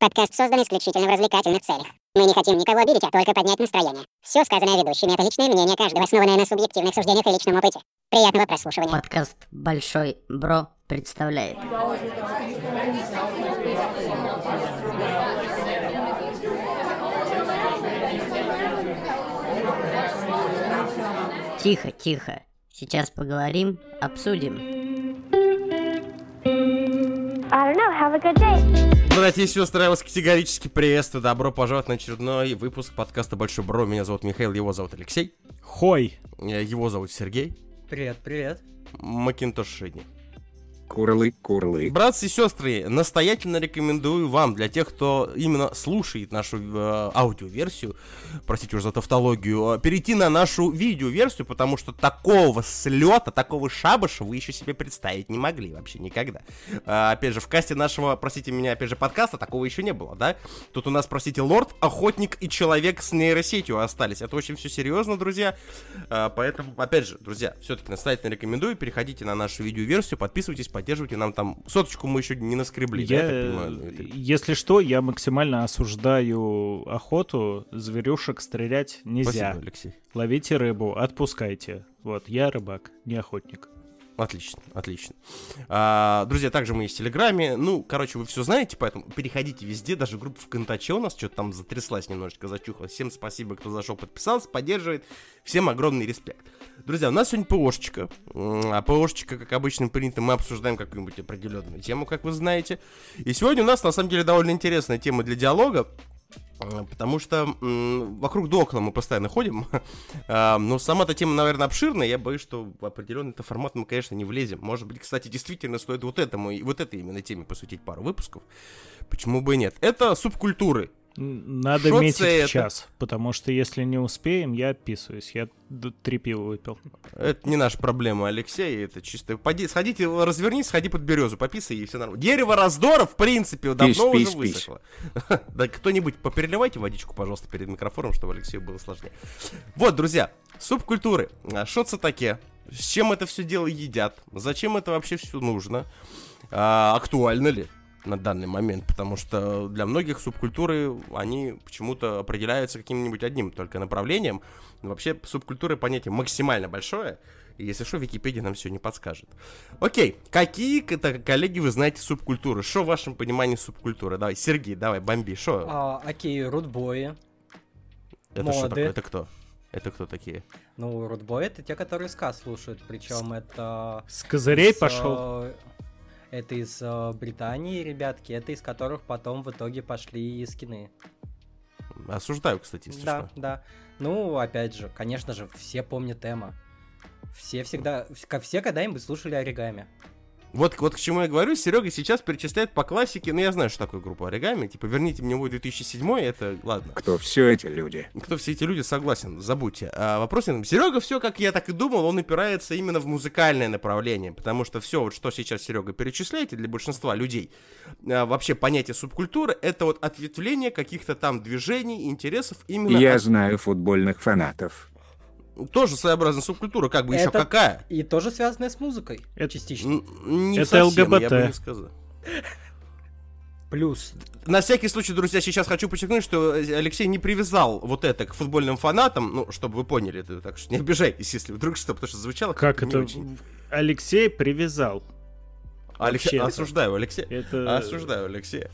Подкаст создан исключительно в развлекательных целях. Мы не хотим никого обидеть, а только поднять настроение. Все сказанное ведущими — это личное мнение каждого, основанное на субъективных суждениях и личном опыте. Приятного прослушивания. Подкаст «Большой Бро» представляет. Тихо, тихо. Сейчас поговорим, обсудим. Have a good day. Братья и сестры, я вас категорически приветствую. Добро пожаловать на очередной выпуск подкаста Большой Бро. Меня зовут Михаил, его зовут Алексей. Хой. Э, Его зовут Сергей. Привет, привет. Макинтош Шини. Курлык, курлык. Братцы и сестры, настоятельно рекомендую вам, для тех, кто именно слушает нашу э, аудиоверсию, простите уже за тавтологию, э, перейти на нашу видеоверсию, потому что такого слета, такого шабаша вы еще себе представить не могли вообще никогда. Э, опять же, в касте нашего, простите меня, опять же, подкаста такого еще не было, да? Тут у нас, простите, лорд, охотник и человек с нейросетью остались. Это очень все серьезно, друзья. Э, поэтому, опять же, друзья, все-таки настоятельно рекомендую, переходите на нашу видеоверсию, подписывайтесь, поддерживайте нам там. Соточку мы еще не наскребли, да, я так Я, понимаю, Дмитрий? если что, я максимально осуждаю охоту. Зверюшек стрелять нельзя. Спасибо, Алексей. Ловите рыбу, отпускайте. Вот, я рыбак, не охотник. Отлично, отлично. А, друзья, также мы есть в Телеграме. Ну, короче, вы все знаете, поэтому переходите везде. Даже группа ВКонтаче у нас что-то там затряслась немножечко, зачухалась. Всем спасибо, кто зашел, подписался, поддерживает. Всем огромный респект. Друзья, у нас сегодня ПОшечка. А ПОшечка, как обычно принято, мы обсуждаем какую-нибудь определенную тему, как вы знаете. И сегодня у нас, на самом деле, довольно интересная тема для диалога. Потому что м, вокруг да около мы постоянно ходим. А, но сама эта тема, наверное, обширная. Я боюсь, что в определенный это формат мы, конечно, не влезем. Может быть, кстати, действительно стоит вот этому и вот этой именно теме посвятить пару выпусков. Почему бы и нет? Это субкультуры. Надо Шо метить в это? час, потому что если не успеем, я отписываюсь. Я три пива выпил. Это не наша проблема, Алексей. Это чисто... Поди, сходите, развернись, сходи под березу, пописай, и все нормально. Дерево раздора, в принципе, давно Пись, уже пись, пись. высохло. Да кто-нибудь попереливайте водичку, пожалуйста, перед микрофоном, чтобы Алексею было сложнее. Вот, друзья, субкультуры. А, Что это такие? С чем это все дело едят? Зачем это вообще все нужно? А, актуально ли? На данный момент, потому что для многих субкультуры, они почему-то определяются каким-нибудь одним только направлением. Вообще субкультуры понятие максимально большое, и если что, Википедия нам все не подскажет. Окей, какие, это, коллеги, вы знаете субкультуры? Что в вашем понимании субкультуры? Давай, Сергей, давай, бомби, что? А, окей, рудбои. это что такое? Это кто? Это кто такие? Ну, рудбои это те, которые ска слушают, причем это... С козырей из, пошел. Это из э, Британии, ребятки, это из которых потом в итоге пошли скины. Осуждаю, кстати, если да, что. да. Ну, опять же, конечно же, все помнят Эма. Все всегда, все когда-нибудь слушали оригами. Вот, вот к чему я говорю, Серега сейчас перечисляет по классике, ну я знаю, что такое группа Оригами, типа верните мне мой 2007, это ладно. Кто все эти люди? Кто все эти люди, согласен, забудьте. А вопрос не Серега все, как я так и думал, он опирается именно в музыкальное направление, потому что все, вот что сейчас Серега перечисляет, и для большинства людей а, вообще понятие субкультуры, это вот ответвление каких-то там движений, интересов именно Я от- знаю футбольных фанатов. Тоже своеобразная субкультура, как бы еще Это- какая. И тоже связанное с музыкой, Это- частично. Н- Не Это совсем, я ЛГБТ. бы не сказал. Плюс. На всякий случай, друзья, сейчас хочу подчеркнуть, что Алексей не привязал вот это к футбольным фанатам, ну, чтобы вы поняли, это, так что не обижайтесь, если вдруг что, потому что звучало Как не это? очень. Алексей привязал. Алексей, осуждаю, Алексей. Это... Осуждаю, Алексей.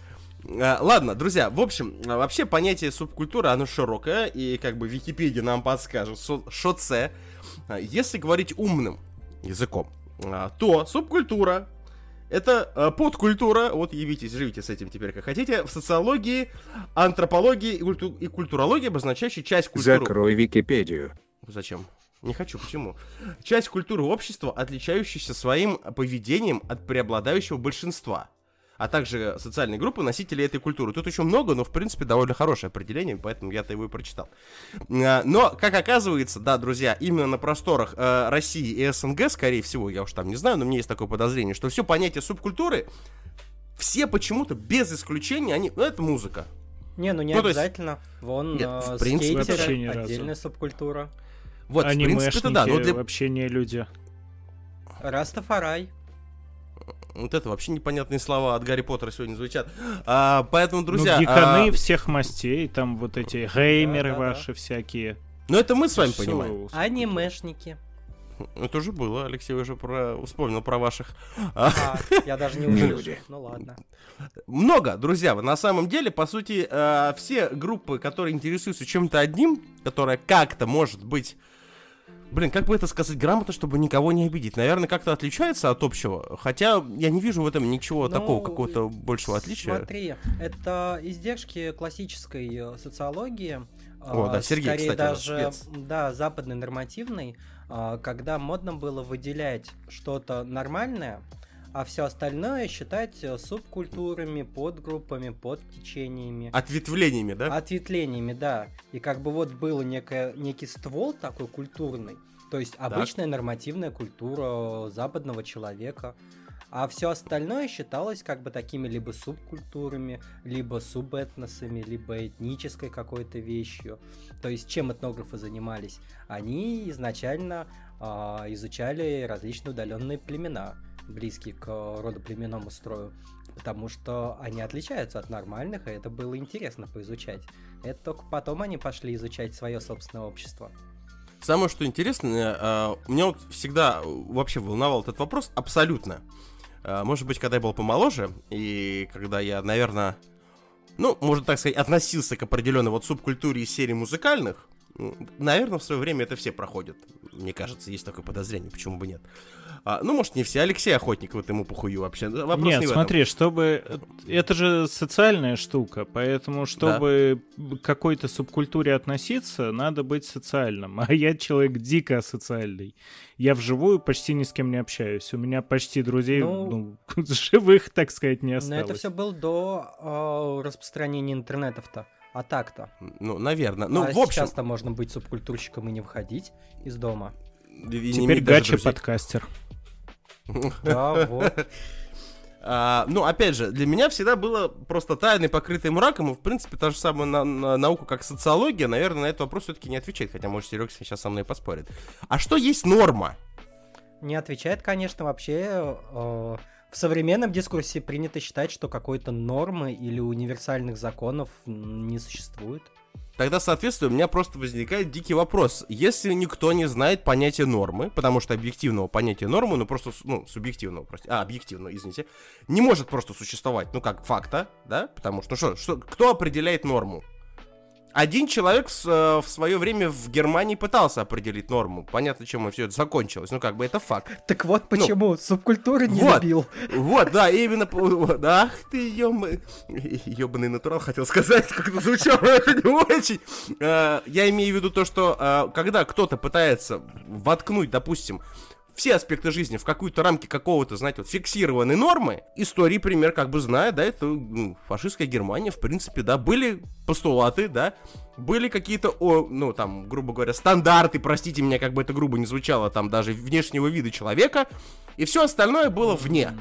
А, ладно, друзья, в общем, а, вообще понятие субкультуры, оно широкое, и как бы Википедия нам подскажет, что це. А, Если говорить умным языком, то субкультура это подкультура, вот явитесь, живите с этим теперь как хотите, в социологии, антропологии и, культу- и культурологии, обозначающей часть культуры. Закрой Википедию. Зачем? Не хочу, почему? Часть культуры общества, отличающаяся своим поведением от преобладающего большинства, а также социальной группы носителей этой культуры. Тут еще много, но в принципе довольно хорошее определение, поэтому я-то его и прочитал. А, Но, как оказывается, да, друзья, именно на просторах э, России и СНГ, скорее всего, я уж там не знаю, но мне есть такое подозрение, что все понятие субкультуры, все почему-то, без исключения, они, ну, это музыка. Не, ну не Ну, то есть- обязательно. Вон Нет, э, в принципе, вообще скейтеры, разу. отдельная субкультура. Вот, в принципе, это да, но Анимешники для... вообще не люди. Растафарай. Вот это вообще непонятные слова от Гарри Поттера сегодня звучат. А, поэтому, друзья... ну, гиканы а, всех мастей, там вот эти геймеры Да-да-да. ваши всякие. ну, это мы с вами Всё понимаем. Анимешники. Это уже было, Алексей уже про... вспомнил про ваших. А, я даже не. Люди. Ну ладно. Много, друзья, на самом деле, по сути, э, все группы, которые интересуются чем-то одним, которое как-то может быть... Блин, как бы это сказать грамотно, чтобы никого не обидеть? Наверное, как-то отличается от общего. Хотя я не вижу в этом ничего Ну, такого, какого-то большего отличия. Смотри, это издержки классической э, социологии. О, а, да, Сергей, скорее кстати, даже, спец. да, западной нормативной, а, когда модно было выделять что-то нормальное, а все остальное считать э, субкультурами, подгруппами, подтечениями. Ответвлениями, да? Ответвлениями, да. И как бы вот был некий ствол такой культурный, то есть обычная нормативная культура западного человека. А все остальное считалось как бы такими либо субкультурами, либо субэтносами, либо этнической какой-то вещью. То есть чем этнографы занимались? Они изначально а, изучали различные удаленные племена, близкие к родоплеменному строю, потому что они отличаются от нормальных, и это было интересно поизучать. Это только потом они пошли изучать свое собственное общество. Самое что интересное, э, меня вот всегда э, вообще волновал этот вопрос абсолютно. Э, Может быть, когда я был помоложе, и когда я, наверное, ну, можно так сказать, относился к определенной вот субкультуре из серии музыкальных, наверное, в свое время это все проходят. Мне кажется, есть такое подозрение, почему бы нет. А, ну, может, не все. Алексей Охотник, вот ему похую вообще. Вопрос Нет, не смотри, чтобы... Это же социальная штука, поэтому, чтобы к какой-то субкультуре относиться, надо быть социальным. А я человек дико асоциальный. Я вживую почти ни с кем не общаюсь. У меня почти друзей, Ну, ну, живых, так сказать, не Но осталось. это все было до э, распространения интернетов-то. А так-то. Ну, наверное. Ну, а в общем... сейчас-то можно быть субкультурщиком и не выходить из дома. и Теперь иметь Да, вот. А, ну, опять же, для меня всегда было просто тайной, покрытой мраком, и, в принципе, та же самая на- на- наука, как социология, наверное, на этот вопрос все-таки не отвечает, хотя, может, Серега сейчас со мной поспорит. А что есть норма? Не отвечает, конечно, вообще. э, в современном дискурсе принято считать, что какой-то нормы или универсальных законов не существует. Тогда, соответственно, у меня просто возникает дикий вопрос. Если никто не знает понятия нормы, потому что объективного понятия нормы, ну просто, ну, субъективного, прости, а, объективного, извините, не может просто существовать, ну, как факта, да, потому что, ну что, что кто определяет норму? Один человек э, в свое время в Германии пытался определить норму. Понятно, чем все это закончилось. Ну, как бы это факт. Так вот почему субкультуры не Ну, вот. любил. Вот, да, именно... Ах ты, ёбаный... Ёбаный натурал, хотел сказать, как это звучало, это не очень. Э, Я имею в виду то, что э, когда кто-то пытается воткнуть, допустим, все аспекты жизни в какую-то рамки какого-то, знаете, вот фиксированной нормы, истории пример как бы знает, да, это ну, фашистская Германия, в принципе, да, были постулаты, да, были какие-то, о, ну, там, грубо говоря, стандарты, простите меня, как бы это грубо не звучало, там, даже внешнего вида человека, и все остальное было вне.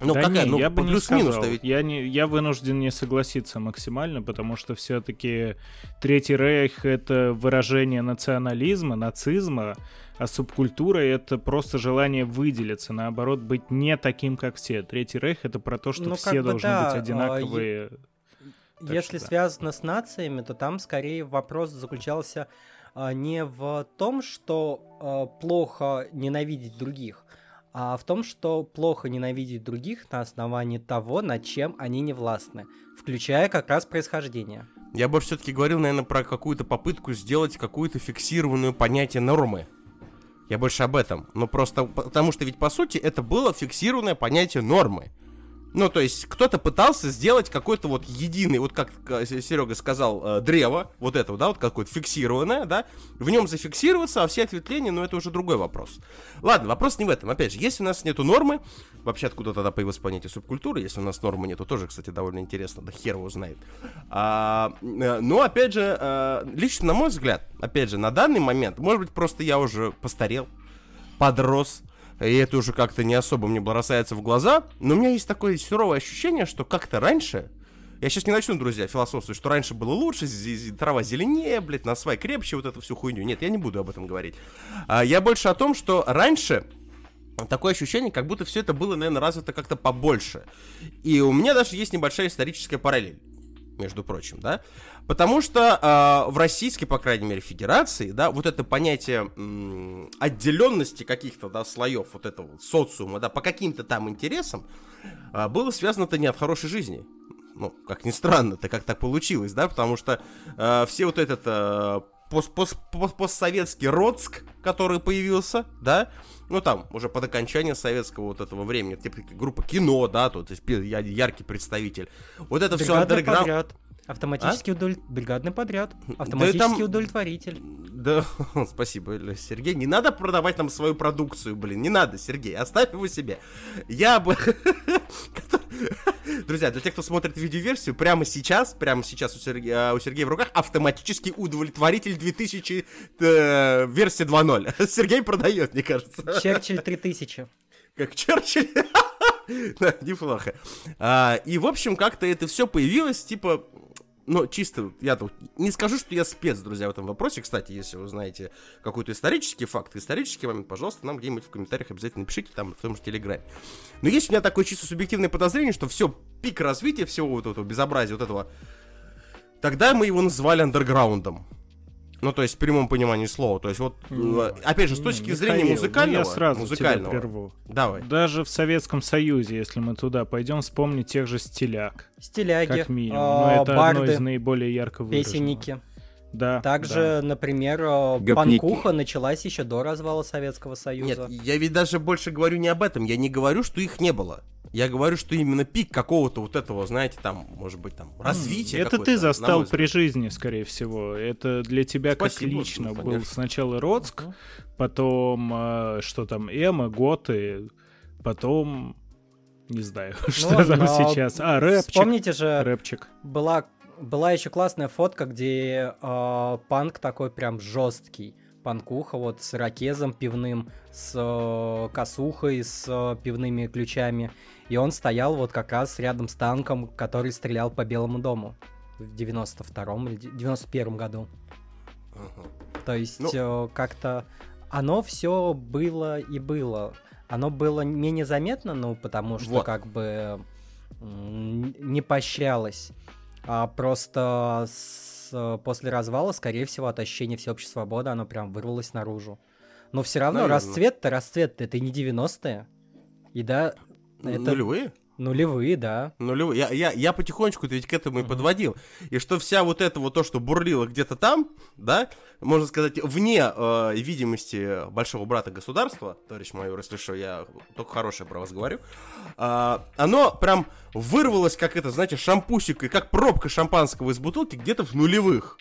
Ну, да какая, не, ну, я бы не сказал. ведь. Я, не, я вынужден не согласиться максимально, потому что все-таки Третий Рейх — это выражение национализма, нацизма, а субкультура — это просто желание выделиться, наоборот, быть не таким, как все. Третий Рейх — это про то, что Ну, все должны да, быть а, одинаковые. Так Если что да. связано с нациями, то там скорее вопрос заключался а, не в том, что а, плохо ненавидеть других, а в том, что плохо ненавидеть других на основании того, над чем они не властны, включая как раз происхождение. Я бы все-таки говорил, наверное, про какую-то попытку сделать какую-то фиксированную понятие нормы. Я больше об этом. Ну, просто потому что ведь, по сути, это было фиксированное понятие нормы. Ну, то есть, кто-то пытался сделать какой-то вот единый, вот как Серега сказал, э, древо, вот это, да, вот какое-то фиксированное, да, в нем зафиксироваться, а все ответвления, ну, это уже другой вопрос. Ладно, вопрос не в этом. Опять же, если у нас нету нормы, вообще откуда тогда появилось понятие субкультуры, если у нас нормы нету, тоже, кстати, довольно интересно, да хер его знает. А, э, но, опять же, э, лично на мой взгляд, опять же, на данный момент, может быть, просто я уже постарел, подрос, и это уже как-то не особо мне бросается в глаза, но у меня есть такое суровое ощущение, что как-то раньше, я сейчас не начну, друзья, философствовать, что раньше было лучше, трава зеленее, блядь, на свай крепче, вот эту всю хуйню. Нет, я не буду об этом говорить. А, я больше о том, что раньше такое ощущение, как будто все это было, наверное, развито как-то побольше. И у меня даже есть небольшая историческая параллель, между прочим, да. Потому что э, в российской, по крайней мере, федерации, да, вот это понятие м, отделенности каких-то, да, слоев вот этого вот социума, да, по каким-то там интересам, э, было связано-то не от хорошей жизни. Ну, как ни странно, то как так получилось, да, потому что э, все вот этот э, пост пост пост постсоветский Роцк, который появился, да, ну там, уже под окончание советского вот этого времени, типа группа кино, да, тут я- яркий представитель. Вот это все Бригадный андерграунд. Автоматический удовлет... Бригадный подряд. Да Автоматический там- удовлетворитель. Да, спасибо, Сергей. Не надо продавать нам свою продукцию, блин. Не надо, Сергей. Оставь его себе. Я бы... Друзья, для тех, кто смотрит видеоверсию, прямо сейчас, прямо сейчас у Сергея, у Сергея в руках автоматический удовлетворитель 2000 э, версия 2.0. Сергей продает, мне кажется. Черчилль 3000. Как Черчилль. Да, неплохо. А, и, в общем, как-то это все появилось, типа, ну, чисто, я тут не скажу, что я спец, друзья, в этом вопросе. Кстати, если вы знаете какой-то исторический факт, исторический момент, пожалуйста, нам где-нибудь в комментариях обязательно напишите, там, в том же Телеграме. Но есть у меня такое чисто субъективное подозрение, что все, пик развития всего вот этого безобразия, вот этого, тогда мы его называли андерграундом. Ну, то есть, в прямом понимании слова. То есть, вот, э, опять же, с точки зрения Михаил, ну музыкального... я сразу музыкального. тебя прерву. Давай. Даже в Советском Союзе, если мы туда пойдем, вспомнить тех же стиляк, Стиляги, как минимум. а, Но это одно барды, из наиболее ярко выраженных. песенники. Да. Также, например, э, Гопники. панкуха началась еще до развала Советского Союза. Нет, я ведь даже больше говорю не об этом. Я не говорю, что их не было. Я говорю, что именно пик какого-то вот этого, знаете, там, может быть, там, да. развития. Это ты застал при жизни, скорее всего. Это для тебя Спасибо, как лично ну, был конечно. сначала Роцк, Мгм. потом э, что там, Эмо, Готы, потом не знаю, что Ну, там но сейчас. А, рэпчик. Вспомните же, Рэпчик. была, была еще классная фотка, где э, панк такой прям жесткий. Панкуха вот с ракезом пивным, с э, косухой, с э, пивными ключами. И он стоял вот как раз рядом с танком, который стрелял по Белому дому в 92-м или 91-м году. Ага. То есть Ну- э, как-то оно все было и было. Оно было менее заметно, ну, потому что Вот. как бы не поощрялось. А просто с- после развала, скорее всего, от ощущения всеобщей свободы оно прям вырвалось наружу. Но все равно расцвет-то, расцвет это не 90-е. И да, это Нулевые? Нулевые, да. Нулевые. Я, я, я потихонечку ведь к этому и подводил. И что вся вот это вот то, что бурлило где-то там, да, можно сказать, вне э, видимости большого брата государства, товарищ майор, если что, я только хорошее про вас говорю, а, оно прям вырвалось, как это, знаете, шампусик, и как пробка шампанского из бутылки где-то в нулевых.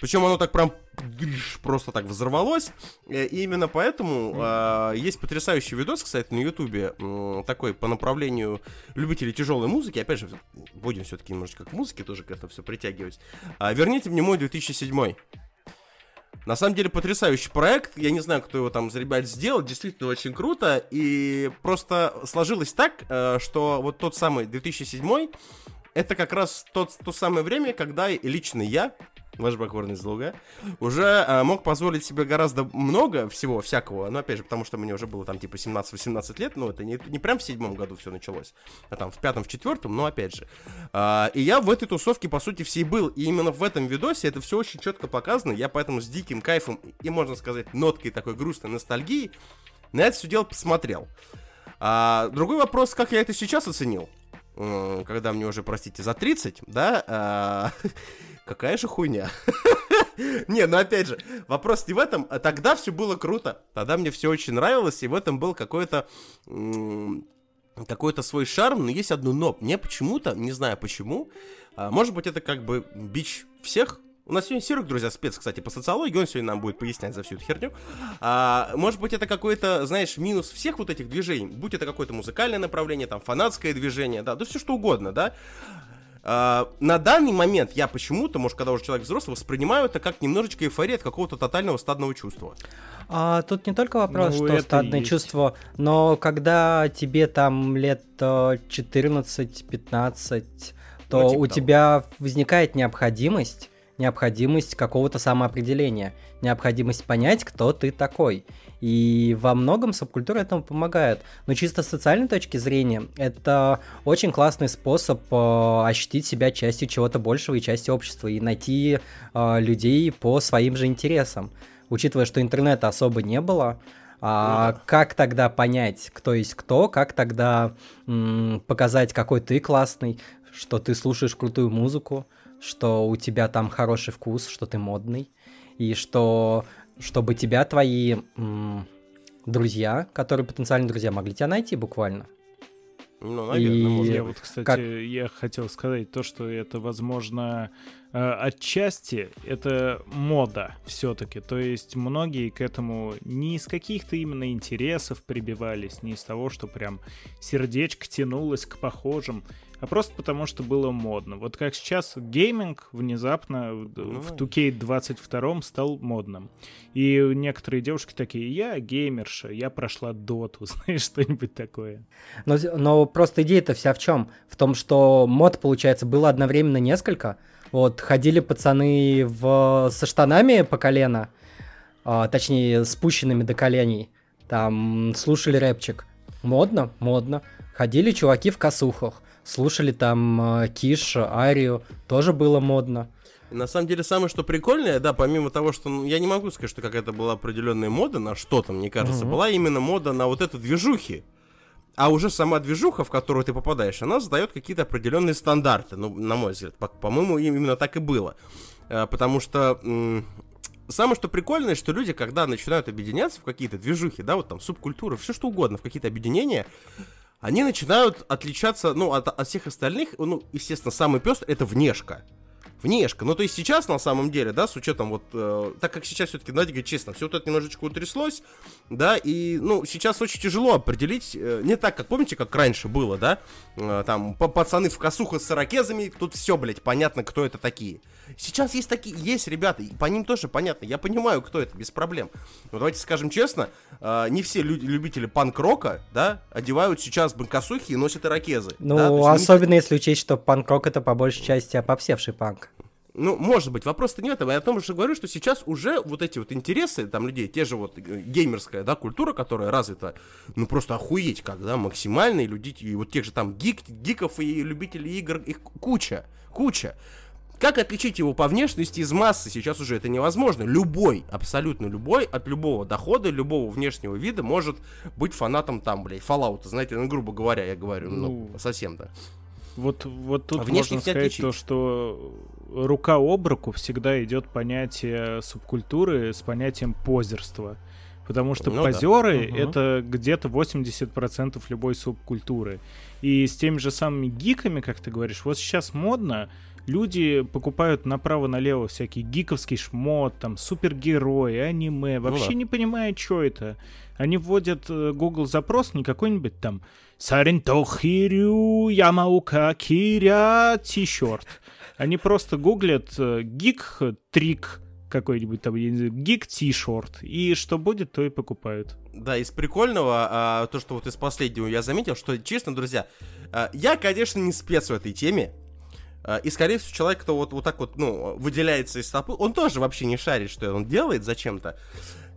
Причем оно так прям просто так взорвалось. Э, И именно поэтому а, есть потрясающий видос, кстати, на Ютубе, м, такой по направлению любителей тяжелой музыки. Опять же, будем все-таки немножечко к музыке тоже к этому все притягивать. А, верните мне мой 2007. На самом деле потрясающий проект. Я не знаю, кто его там за ребят сделал. Действительно очень круто. И просто сложилось так, э, что вот тот самый 2007 это как раз тот, то самое время, когда лично я, ваш покорный слуга, уже э, мог позволить себе гораздо много всего всякого, но опять же, потому что мне уже было там типа 17-18 лет, ну это не, не прям в седьмом году все началось, а там в пятом, в четвертом, но опять же. А, и я в этой тусовке, по сути, всей был, и именно в этом видосе это все очень четко показано, я поэтому с диким кайфом и, можно сказать, ноткой такой грустной ностальгии на это все дело посмотрел. А, другой вопрос, как я это сейчас оценил, когда мне уже, простите, за 30, да, а, какая же хуйня. Не, ну опять же, вопрос не в этом, а тогда все было круто, тогда мне все очень нравилось, и в этом был какой-то какой-то свой шарм, но есть одно но. Мне почему-то, не знаю почему, а, может быть это как бы бич всех, у нас сегодня Серег, друзья, спец, кстати, по социологии, он сегодня нам будет пояснять за всю эту херню. А, может быть, это какой-то, знаешь, минус всех вот этих движений. Будь это какое-то музыкальное направление, там, фанатское движение, да, да все что угодно, да. А, на данный момент я почему-то, может, когда уже человек взрослый, воспринимаю это как немножечко эйфория от какого-то тотального стадного чувства. А, тут не только вопрос, Ну, что стадное есть. чувство, но когда тебе там лет э, 14-15, то Ну, типа у того. тебя возникает необходимость необходимость какого-то самоопределения, необходимость понять, кто ты такой. И во многом субкультура этому помогает. Но чисто с социальной точки зрения, это очень классный способ э, ощутить себя частью чего-то большего и частью общества, и найти э, людей по своим же интересам. Учитывая, что интернета особо не было, а Ну да. как тогда понять, кто есть кто, как тогда м, показать, какой ты классный, что ты слушаешь крутую музыку, что у тебя там хороший вкус, что ты модный, и что чтобы тебя твои м, друзья, которые потенциальные друзья, могли тебя найти буквально. Ну, наверное, И- Я вот, кстати, как- я хотел сказать то, что это, возможно, э, отчасти это мода все-таки. То есть многие к этому не из каких-то именно интересов прибивались, не из того, что прям сердечко тянулось к похожим, а просто потому, что было модно. Вот как сейчас гейминг внезапно в Ну в да. 2K22 стал модным. И некоторые девушки такие, я геймерша, я прошла доту, знаешь, что-нибудь такое. Но, но просто идея-то вся в чем? В том, что мод, получается, было одновременно несколько. Вот, ходили пацаны в... со штанами по колено, а, точнее, спущенными до коленей. Там слушали рэпчик. Модно? Модно. Ходили чуваки в косухах. Слушали там э, Киш, Арию. Тоже было модно. На самом деле, самое что прикольное, да, помимо того, что ну, я не могу сказать, что какая-то была определенная мода на что-то, мне кажется, Мгм. была именно мода на вот эту движухи. А уже сама движуха, в которую ты попадаешь, она задает какие-то определенные стандарты, ну, на мой взгляд. По- По-моему, именно так и было. Э, Потому что м, самое что прикольное, что люди, когда начинают объединяться в какие-то движухи, да, вот там субкультуры, все что угодно, в какие-то объединения, они начинают отличаться, ну, от, от всех остальных, ну, естественно, самый пес это внешка. Внешка. Ну, то есть сейчас, на самом деле, да, с учетом вот, э, так как сейчас все-таки, надо говорить честно, все вот это немножечко утряслось, да, и, ну, сейчас очень тяжело определить, э, не так, как, помните, как раньше было, да, Э, там, па- пацаны в косухах с ирокезами, тут все, блядь, понятно, кто это такие. Сейчас есть такие, есть ребята, и по ним тоже понятно, я понимаю, кто это, без проблем. Но давайте скажем честно, э, не все люди, любители панк-рока, да, одевают сейчас косухи и носят ирокезы. Ну, да, них- особенно если учесть, что панк-рок это по большей части опопсевший панк. Ну, может быть, вопрос-то не в этом. Я о том же говорю, что сейчас уже вот эти вот интересы там людей, те же вот э, геймерская, да, культура, которая развита, ну, просто охуеть как, да, максимально, и люди, и вот тех же там гик, гиков и любителей игр, их куча, куча. Как отличить его по внешности из массы? Сейчас уже это невозможно. Любой, абсолютно любой, от любого дохода, любого внешнего вида может быть фанатом там, блядь, Fallout. Знаете, ну, грубо говоря, я говорю, ну, Ну, совсем, да. Вот, вот тут А внешне можно сказать отличить. то, что рука об руку всегда идет понятие субкультуры с понятием позерства. Потому что Ну да. позеры Мгм. это где-то 80% любой субкультуры. И с теми же самыми гиками, как ты говоришь, вот сейчас модно, люди покупают направо-налево всякий гиковский шмот, там, супергерои, аниме, вообще да. не понимая, что это. Они вводят э, Google запрос, не какой-нибудь там Сарентохирю Ямаука Киря T-shirt. Они просто гуглят э, гик трик какой-нибудь там, я не знаю, гик T-shirt. И что будет, то и покупают. Да, из прикольного, а, то, что вот из последнего я заметил, что, честно, друзья, а, я, конечно, не спец в этой теме. А, И, скорее всего, человек, кто вот, вот так вот, ну, выделяется из толпы, он тоже вообще не шарит, что он делает зачем-то.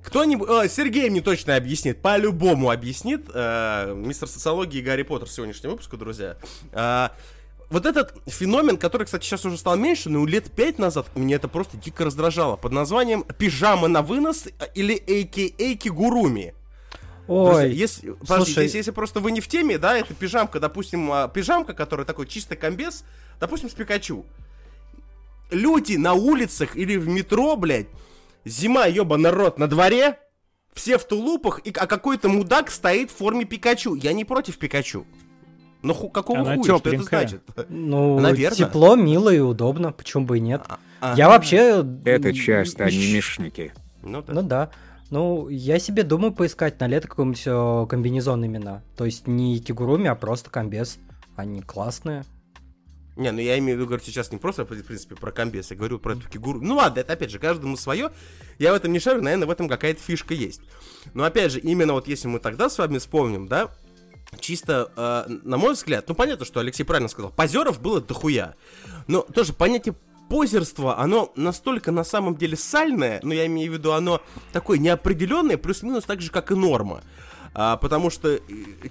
Кто-нибудь... о, Сергей мне точно объяснит, по-любому объяснит. э, мистер социологии Гарри Поттер сегодняшнего выпуска, друзья. А, вот этот феномен, который, кстати, сейчас уже стал меньше, но лет пять назад меня это просто дико раздражало, под названием «Пижама на вынос» или «А.К.А. Кигуруми». Друзья, Ой, если, слушай. если, если просто вы не в теме, да, это пижамка, допустим, а, пижамка, которая такой чистый комбез, допустим, с Пикачу. Люди на улицах или в метро, блядь, зима, ёба народ, на дворе, все в тулупах, и, а какой-то мудак стоит в форме Пикачу. Я не против Пикачу. Но ху, какого Она хуя, что это значит? ну, наверно. тепло, мило и удобно, почему бы и нет. А, Я вообще... Это часто анимешники. Ну да. Ну да. Ну, я себе думаю поискать на лето какой-нибудь э, комбинезон именно. То есть не кигуруми, а просто комбез. Они классные. Не, ну я имею в виду, говорю, сейчас не просто, в принципе, про комбез, я говорю про эту фигуру. Ну ладно, это опять же, каждому свое. Я в этом не шарю, наверное, в этом какая-то фишка есть. Но опять же, именно вот если мы тогда с вами вспомним, да, чисто, э, на мой взгляд, ну понятно, что Алексей правильно сказал, позеров было дохуя. Но тоже понятие позерство, оно настолько на самом деле сальное, но я имею в виду, оно такое неопределенное, плюс-минус так же, как и норма. А, потому что э,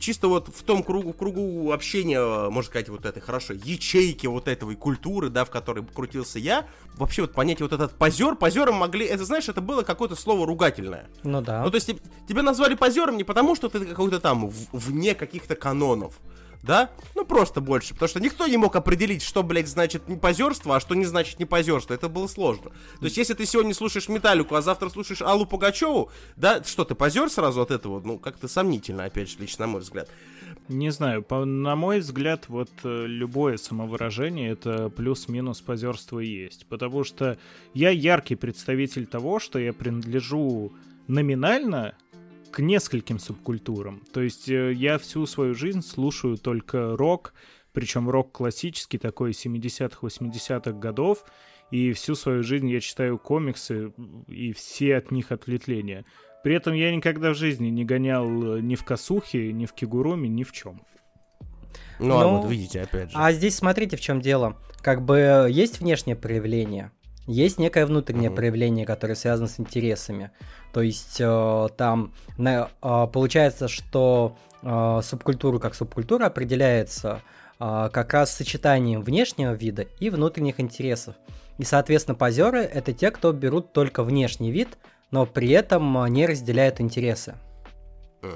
чисто вот в том кругу, кругу общения, можно сказать, вот этой, хорошо, ячейки вот этого и культуры, да, в которой крутился я, вообще вот понятие вот этот позер, позером могли, это знаешь, это было какое-то слово ругательное. Ну да. Ну то есть теб- тебя назвали позером не потому, что ты какой-то там вне каких-то канонов, да? Ну просто больше, потому что никто не мог определить, что, блядь, значит не позерство, а что не значит не позерство. Это было сложно. То есть если ты сегодня слушаешь Металлику, а завтра слушаешь Аллу Пугачеву, да, что ты позер сразу от этого? Ну как-то сомнительно, опять же, лично на мой взгляд. Не знаю, по- на мой взгляд, вот э, любое самовыражение это плюс-минус позерство есть. Потому что я яркий представитель того, что я принадлежу номинально к нескольким субкультурам. То есть э, я всю свою жизнь слушаю только рок, причем рок классический, такой 70-х, 80-х годов, и всю свою жизнь я читаю комиксы и все от них ответвления. При этом я никогда в жизни не гонял э, ни в косухе, ни в кигуруме, ни в чем. Ну, а Ну, вот видите, опять же. А здесь смотрите, в чем дело. Как бы есть внешнее проявление, есть некое внутреннее Мгм. проявление, которое связано с интересами. То есть э, там на- э, получается, что э, субкультура как субкультура определяется э, как раз сочетанием внешнего вида и внутренних интересов. И, соответственно, позеры это те, кто берут только внешний вид, но при этом э, не разделяют интересы. Э,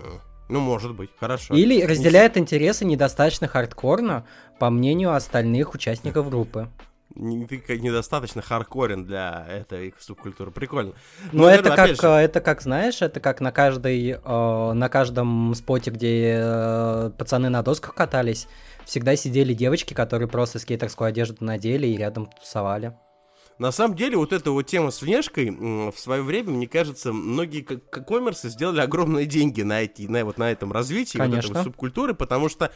Ну, может быть, хорошо. Или разделяют интересы недостаточно хардкорно, по мнению остальных участников группы. Не- Ты недостаточно хардкорен для этой субкультуры. Прикольно. Но Ну, это наверное, как, же- э, это как, знаешь, это как на каждой, э, на каждом споте, где э, пацаны на досках катались, всегда сидели девочки, которые просто скейтерскую одежду надели и рядом тусовали. На самом деле, вот эта вот тема с внешкой, в свое время, мне кажется, многие коммерсы сделали огромные деньги на, эти, на, вот на этом развитии вот этой вот субкультуры, потому что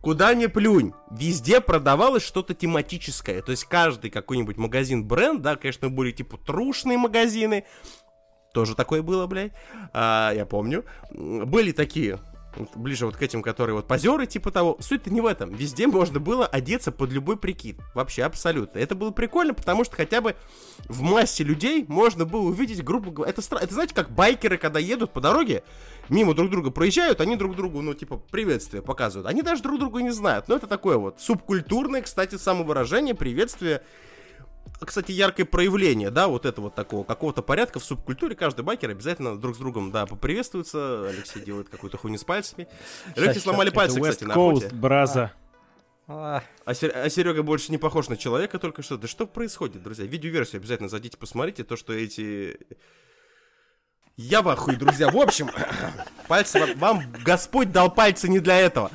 куда ни плюнь, везде продавалось что-то тематическое. То есть каждый какой-нибудь магазин-бренд, да, конечно, были типа трушные магазины, тоже такое было, блядь, а, я помню. Были такие, ближе вот к этим, которые вот позеры, типа того. Суть-то не в этом. Везде можно было одеться под любой прикид. Вообще, абсолютно. Это было прикольно, потому что хотя бы в массе людей можно было увидеть, грубо говоря, это, стра- это знаете, как байкеры, когда едут по дороге, мимо друг друга проезжают, они друг другу, ну, типа, приветствие показывают. Они даже друг друга не знают. Но это такое вот субкультурное, кстати, самовыражение, приветствие кстати, яркое проявление, да, вот это вот такого какого-то порядка в субкультуре. Каждый байкер обязательно друг с другом, да, поприветствуется. Алексей делает какую-то хуйню с пальцами. Щас. сломали пальцы, West кстати, на Coast, охоте. браза. А, А, Серега больше не похож на человека только что. Да что происходит, друзья? Видеоверсию обязательно зайдите, посмотрите то, что эти... Я в ахуе, друзья. В общем, пальцы вам, Господь дал пальцы не для этого.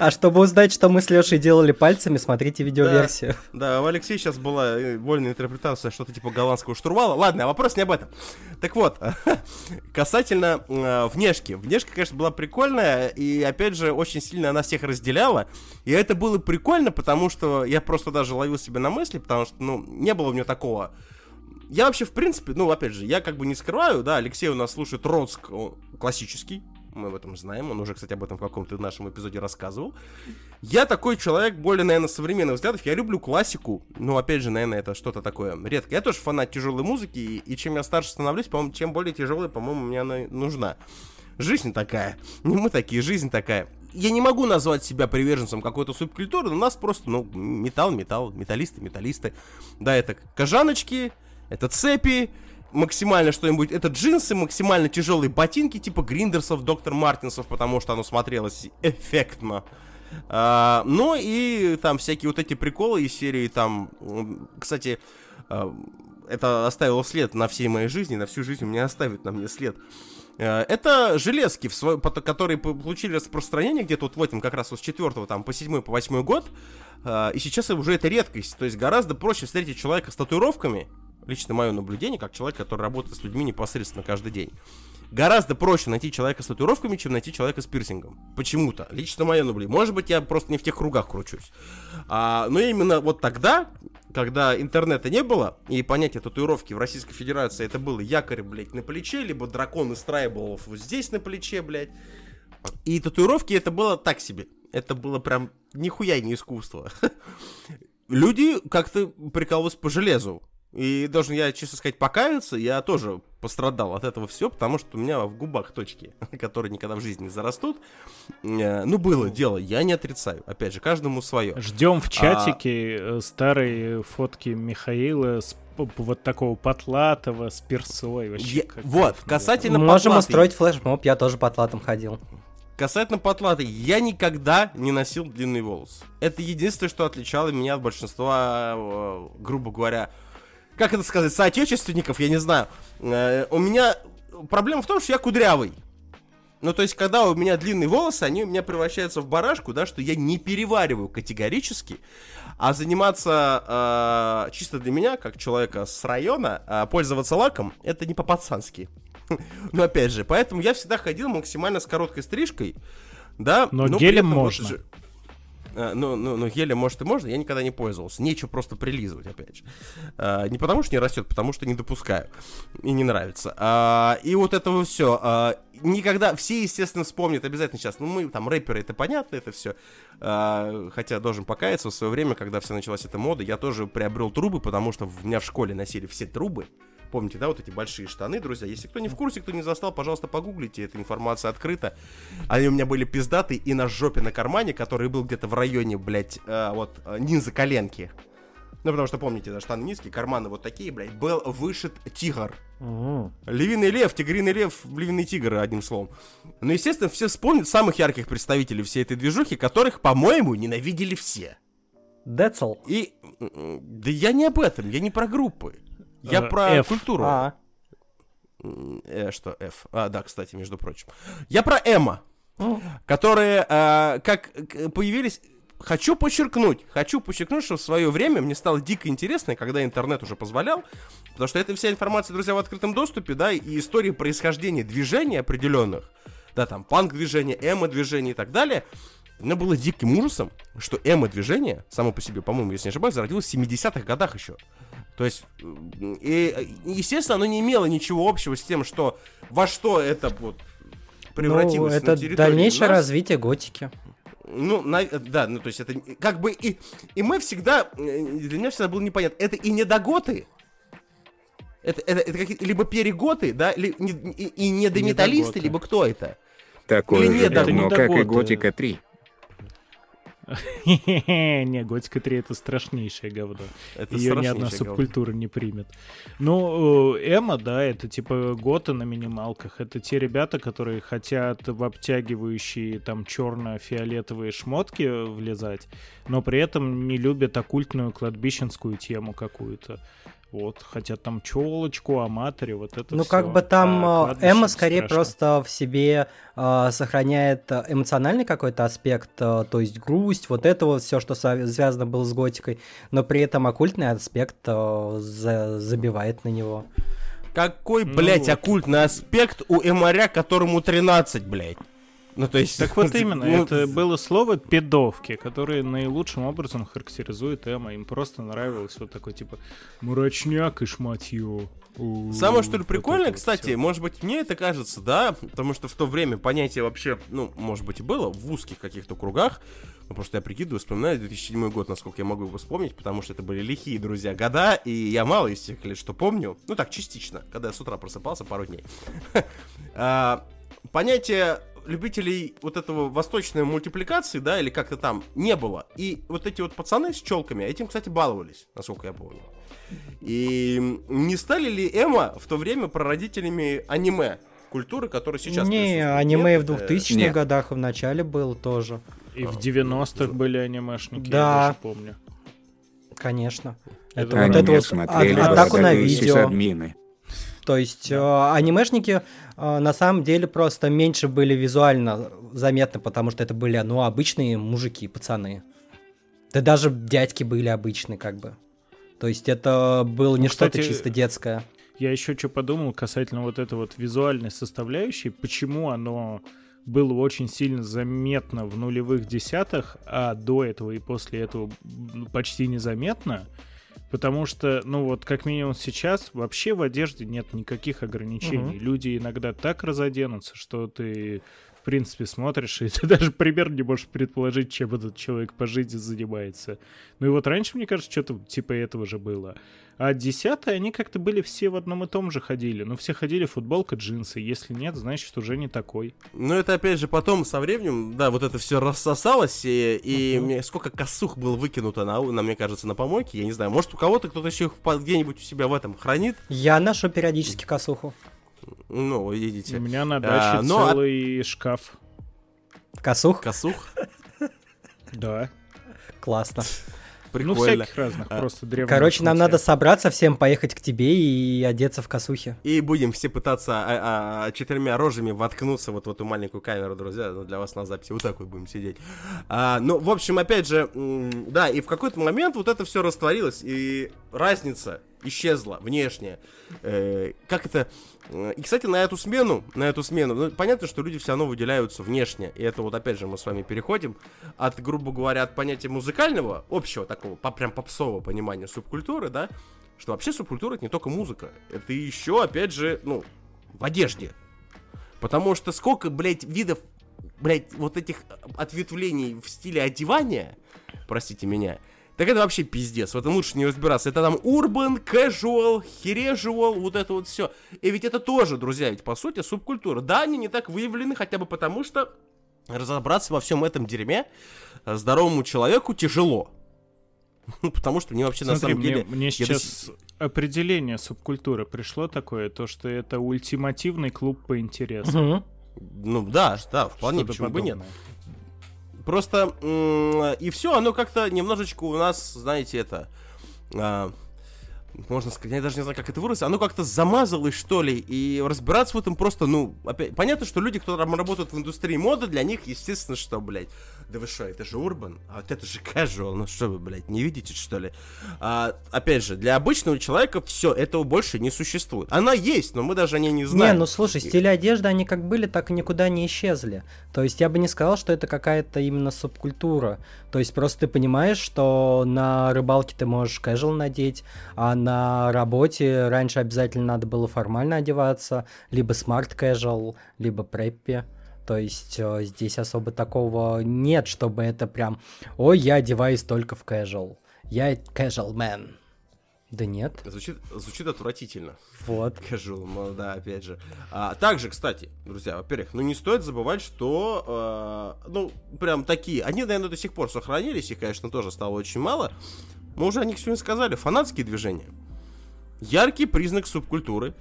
а чтобы узнать, что мы с Лешей делали пальцами, смотрите видеоверсию. Да, у Алексея сейчас была э, вольная интерпретация, что-то типа голландского штурвала. Ладно, а вопрос не об этом. Так вот, касательно э, внешки. Внешка, конечно, была прикольная, и, опять же, очень сильно она всех разделяла. И это было прикольно, потому что я просто даже ловил себя на мысли, потому что, ну, не было у меня такого... Я вообще, в принципе, ну, опять же, я как бы не скрываю, да, Алексей у нас слушает Роцк классический, мы об этом знаем, он уже, кстати, об этом в каком-то нашем эпизоде рассказывал. Я такой человек более, наверное, современных взглядов. Я люблю классику. Ну, опять же, наверное, это что-то такое редкое. Я тоже фанат тяжелой музыки. И, и чем я старше становлюсь, по-моему, чем более тяжелая, по-моему, мне она нужна. Жизнь такая. Не мы такие, жизнь такая. Я не могу назвать себя приверженцем какой-то субкультуры, но у нас просто, ну, металл, металл, металлисты, металлисты. Да, это кожаночки, это цепи, максимально что-нибудь, это джинсы, максимально тяжелые ботинки, типа Гриндерсов, Доктор Мартинсов, потому что оно смотрелось эффектно. А, ну и там всякие вот эти приколы из серии там, кстати, а, это оставило след на всей моей жизни, на всю жизнь у меня оставит на мне след. Э, Это железки, которые по- получили распространение где-то вот в этом как раз вот с 4 там, по 7 по 8 год. Э, И сейчас уже это редкость. То есть гораздо проще встретить человека с татуировками, лично мое наблюдение, как человек, который работает с людьми непосредственно каждый день. Гораздо проще найти человека с татуировками, чем найти человека с пирсингом. Почему-то. Лично мое наблюдение. Может быть, я просто не в тех кругах кручусь. А, но именно вот тогда, когда интернета не было, и понятие татуировки в Российской Федерации это было якорь, блядь, на плече, либо дракон из трайболов вот здесь на плече, блядь. И татуировки это было так себе. Это было прям нихуя не искусство. люди как-то прикалываются по железу. И должен я, честно сказать, покаяться, я тоже пострадал от этого всего, потому что у меня в губах точки, которые никогда в жизни не зарастут. Э, Ну, было дело, я не отрицаю. Опять же, каждому свое. Ждем в чатике э, старые фотки Михаила с вот такого потлатого с персой. Вообще, Я- как вот, касательно Можем потлатый. устроить флешмоб, я тоже по атлатам ходил. Касательно потлаты, я никогда не носил длинные волосы. Это единственное, что отличало меня от большинства, э, грубо говоря, как это сказать, соотечественников, я не знаю. Э, У меня проблема в том, что я кудрявый. Ну, то есть, когда у меня длинные волосы, они у меня превращаются в барашку, да, что я не перевариваю категорически. А заниматься э, чисто для меня, как человека с района, э, пользоваться лаком, это не по-пацански. Но опять же, поэтому я всегда ходил максимально с короткой стрижкой, да. Но при гелем можно. же- Ну, ну, ну, гелем, может, и можно, я никогда не пользовался. Нечего просто прилизывать, опять же. А, не потому что не растет, потому что не допускаю. И не нравится. А, и вот этого все. никогда, все, естественно, вспомнят обязательно сейчас. Ну, мы там рэперы, это понятно, это все. хотя должен покаяться, в свое время, когда вся началась эта мода, я тоже приобрел трубы, потому что в меня в школе носили все трубы. Помните, да, вот эти большие штаны, друзья? Если кто не в курсе, кто не застал, пожалуйста, погуглите, эта информация открыта. Они у меня были пиздатые и на жопе на кармане, который был где-то в районе, блядь, э, вот, э, низа коленки. Ну, потому что, помните, да, штаны низкие, карманы вот такие, блядь, был вышит тигр. Львиный лев, тигриный лев, львиный тигр, одним словом. Ну, естественно, все вспомнят самых ярких представителей всей этой движухи, которых, по-моему, ненавидели все. All. И, да я не об этом, я не про группы. Я Э, про F. культуру. А, Э, что F? А, да, кстати, между прочим. Я про Эма, Ну. которые э, как появились... Хочу подчеркнуть, хочу подчеркнуть, что в свое время мне стало дико интересно, когда интернет уже позволял, потому что это вся информация, друзья, в открытом доступе, да, и истории происхождения движений определенных, да, там, панк-движение, эмо-движение и так далее, мне было диким ужасом, что эмо-движение, само по себе, по-моему, если не ошибаюсь, зародилось в 70-х годах еще. То есть, м, и, естественно, оно не имело ничего общего с тем, что во что это вот ну, превратилось на это территории дальнейшее нас. развитие готики. Ну, на- да, ну то есть это как бы и, и мы всегда, э, для меня всегда было непонятно, это и не доготы, это, это, это какие либо переготы, да, ли- не- и, и недометаллисты, Недоготы. либо кто это? Такое Или же это говно, как и. Готика 3. Не, Готика 3 это страшнейшее говно. Ее ни одна субкультура не примет. Ну, Эма, да, это типа готы на минималках. Это те ребята, которые хотят в обтягивающие там черно-фиолетовые шмотки влезать, но при этом не любят оккультную кладбищенскую тему какую-то. Вот, хотят там челочку, аматоре, вот это Ну, всё. как бы там А кладбище Эмма скорее страшно. просто в себе э, сохраняет э, эмоциональный какой-то аспект, э, то есть грусть, вот это вот все, что связано было с готикой, но при этом оккультный аспект э, за- забивает на него. Какой, Ну блядь, вот. оккультный аспект у эмаря, которому 13, блядь? Ну, то есть... Так вот именно, ну, это было слово педовки, которое наилучшим образом характеризует Эма. Им просто нравилось вот такой типа мрачняк и шматье. Самое что ли прикольное, вот кстати, всё. может быть, мне это кажется, да, потому что в то время понятие вообще, ну, может быть, и было в узких каких-то кругах, ну, просто я прикидываю, вспоминаю 2007 год, насколько я могу его вспомнить, потому что это были лихие, друзья, года, и я мало из тех лет, что помню, ну, так, частично, когда я с утра просыпался пару дней. А, Понятие любителей вот этого восточной мультипликации, да, или как-то там, не было. И вот эти вот пацаны с челками этим, кстати, баловались, насколько я помню. И не стали ли Эма в то время прародителями аниме? Культуры, которая сейчас Не, аниме и в Нет, э, 2000-х Нет. годах и в начале было тоже, И в 90-х были анимешники, Да. я даже помню. конечно. Это Это вот это вот смотрели а- атаку на видео. сисадмины. То есть э, анимешники э, на самом деле просто меньше были визуально заметны, потому что это были, ну, обычные мужики, пацаны. Да даже дядьки были обычные, как бы. То есть это было не Ну, что-то кстати, чисто детское. Я еще что подумал касательно вот этой вот визуальной составляющей, почему оно было очень сильно заметно в нулевых десятых, а до этого и после этого почти незаметно. Потому что, ну вот, как минимум сейчас, вообще в одежде нет никаких ограничений. Мгм. Люди иногда так разоденутся, что ты, принципе, смотришь, и ты даже примерно не можешь предположить, чем этот человек по жизни занимается. Ну и вот раньше, мне кажется, что-то типа этого же было. А десятые, они как-то были все в одном и том же ходили. Ну, все ходили футболка, джинсы. Если нет, значит, уже не такой. Ну, это опять же потом со временем, да, вот это все рассосалось, и, и мне сколько косух было выкинуто на, на, мне кажется, на помойке, я не знаю. Может, у кого-то кто-то еще их где-нибудь у себя в этом хранит? Я ношу периодически косуху. Ну, видите. У меня на А, даче ну, а- целый шкаф. Косух? Косух? Да. Классно. Ну, Прикольно. всяких разных, А, просто древних. Короче, нам надо собраться всем, поехать к тебе и одеться в косухе. И будем все пытаться а, а, четырьмя рожами воткнуться вот в эту маленькую камеру, друзья. Ну, для вас на записи вот так вот будем сидеть. А, ну, в общем, опять же, да, и в какой-то момент вот это все растворилось, и разница исчезла внешняя. Э, как это... э, И, кстати, на эту смену, на эту смену, ну, понятно, что люди все равно выделяются внешне, и это вот, опять же, мы с вами переходим от, грубо говоря, от понятия музыкального, общего такого, по, прям попсового понимания субкультуры, да, что вообще субкультура это не только музыка, это еще, опять же, ну, в одежде. Потому что сколько, блядь, видов, блядь, вот этих ответвлений в стиле одевания, простите меня, так это вообще пиздец. В этом лучше не разбираться. Это там урбан, casual, хережуал, вот это вот все. И ведь это тоже, друзья, ведь по сути субкультура. Да, они не так выявлены, хотя бы потому что разобраться во всем этом дерьме э, здоровому человеку тяжело. Ну, потому что мне вообще на Смотри, самом мне, деле... мне до сейчас сих- определение субкультуры пришло такое, то, что это ультимативный клуб по интересам. Мгм. Ну да, да, вполне, Что-то почему бы нет. Просто и все, оно как-то немножечко у нас, знаете, это. а, можно сказать, я даже не знаю, как это выразить, оно как-то замазалось, что ли, и разбираться в этом просто, ну, опять, понятно, что люди, кто там работают в индустрии моды, для них, естественно, что, блядь, да вы что, это же урбан, а вот это же casual, ну что вы, блядь, не видите, что ли? А, опять же, для обычного человека все, этого больше не существует. Она есть, но мы даже о ней не Не, знаем. ну слушай, стили одежды, они как были, так и никуда не исчезли. То есть я бы не сказал, что это какая-то именно субкультура. То есть просто ты понимаешь, что на рыбалке ты можешь casual надеть, а на работе раньше обязательно надо было формально одеваться, либо smart casual, либо преппи. То есть э, здесь особо такого нет, чтобы это прям, ой, я одеваюсь только в casual. Я casual man. Да нет, Звучит, звучит отвратительно. вот. Casual, ну да, опять же. А, также, кстати, друзья, во-первых, ну не стоит забывать, что, э, ну, прям такие, они, наверное, до сих пор сохранились, их, конечно, тоже стало очень мало. Мы уже о них сегодня сказали, фанатские движения. Яркий признак субкультуры,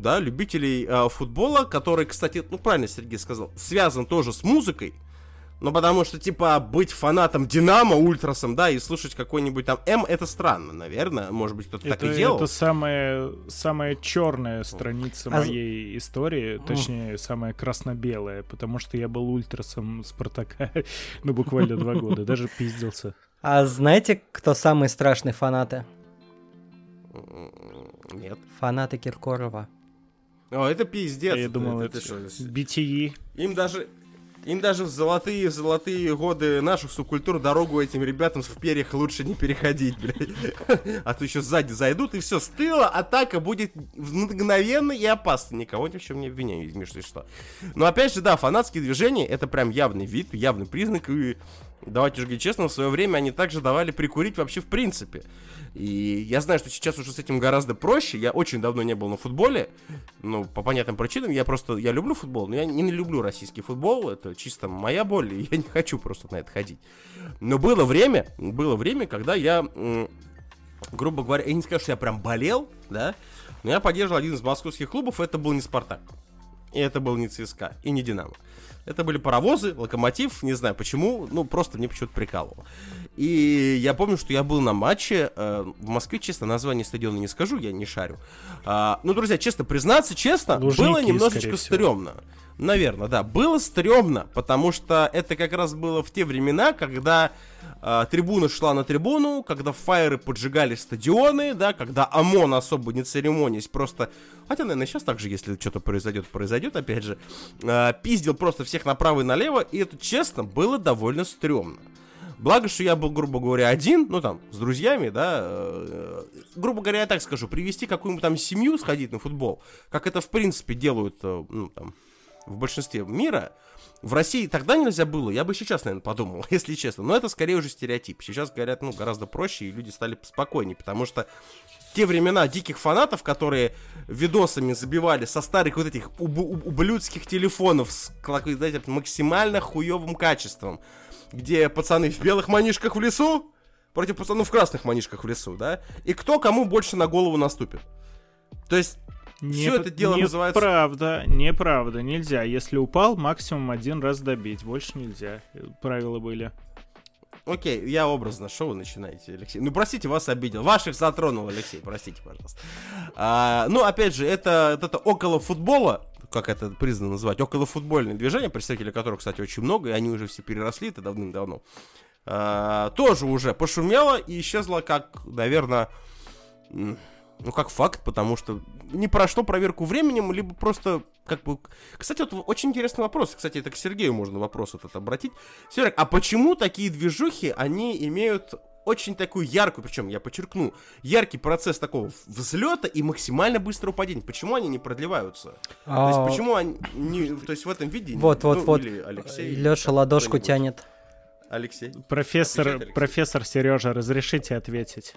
да, любителей э, футбола, который, кстати, ну правильно Сергей сказал, связан тоже с музыкой, ну, потому что, типа, быть фанатом Динамо, Ультрасом, да, и слушать какой-нибудь там М, это странно, наверное. Может быть, кто-то так и делал. это самая, самая черная страница А моей истории, точнее, самая красно-белая, потому что я был ультрасом Спартака, ну, буквально два года, даже пиздился. А знаете, кто самые страшные фанаты? Нет. Фанаты Киркорова. О, это пиздец. Я думал, это, это что? BTE. Им даже... Им даже в золотые, в золотые годы наших субкультур дорогу этим ребятам в перьях лучше не переходить, блядь. А то еще сзади зайдут, и все, стыла, атака будет мгновенной и опасной. Никого ни в чем не обвиняю, если что. Но опять же, да, фанатские движения это прям явный вид, явный признак. И давайте говорить честно, в свое время они также давали прикурить вообще в принципе. И я знаю, что сейчас уже с этим гораздо проще. Я очень давно не был на футболе. Ну, по понятным причинам. Я просто, я люблю футбол, но я не люблю российский футбол. Это чисто моя боль, и я не хочу просто на это ходить. Но было время, было время, когда я, грубо говоря, я не скажу, что я прям болел, да, но я поддерживал один из московских клубов, это был не Спартак. И это был не ЦСКА, и не Динамо. Это были паровозы, локомотив, не знаю почему, ну просто мне почему-то прикалывало. И я помню, что я был на матче э, в Москве, честно, название стадиона не скажу, я не шарю. А, ну, друзья, честно признаться, честно, Лужники, было немножечко стрёмно. Наверное, да. Было стрёмно, потому что это как раз было в те времена, когда э, трибуна шла на трибуну, когда фаеры поджигали стадионы, да, когда ОМОН особо не церемонясь, просто... Хотя, наверное, сейчас так же, если что-то произойдет, произойдет, опять же. э, пиздил просто всех направо и налево, и это, честно, было довольно стрёмно. Благо, что я был, грубо говоря, один, ну там, с друзьями, да, э, грубо говоря, я так скажу, привести какую-нибудь там семью, сходить на футбол, как это, в принципе, делают, э, ну, там, в большинстве мира, в России тогда нельзя было, я бы сейчас, наверное, подумал, если честно. Но это скорее уже стереотип. Сейчас говорят, ну, гораздо проще, и люди стали спокойнее, потому что те времена диких фанатов, которые видосами забивали со старых вот этих уб- уб- ублюдских телефонов с знаете, максимально хуевым качеством, где пацаны в белых манишках в лесу против пацанов в красных манишках в лесу, да? И кто кому больше на голову наступит. То есть Все это дело называется- Неправда, неправда, нельзя. Если упал, максимум один раз добить, больше нельзя. Э, Правила были. Окей, я образно, что вы начинаете, Алексей? Ну, простите, вас обидел. Ваших затронул, Алексей, простите, пожалуйста. А, ну, опять же, это, это около футбола, как это признано называть, около футбольное движение, представителей которых, кстати, очень много, и они уже все переросли это давным-давно. А, тоже уже пошумело и исчезло как, наверное, ну, как факт, потому что не прошло проверку временем, либо просто как бы... Кстати, вот очень интересный вопрос. Кстати, это к Сергею можно вопрос этот обратить. Серег, а почему такие движухи, они имеют очень такую яркую, причем я подчеркну, яркий процесс такого взлета и максимально быстрого падения. Почему они не продлеваются? То есть А, почему они не, то есть в этом виде? Вот, вот, ну, вот. или Алексей. Леша ладошку тянет. Алексей. Профессор, Отвечает Алексей. профессор Сережа, разрешите ответить?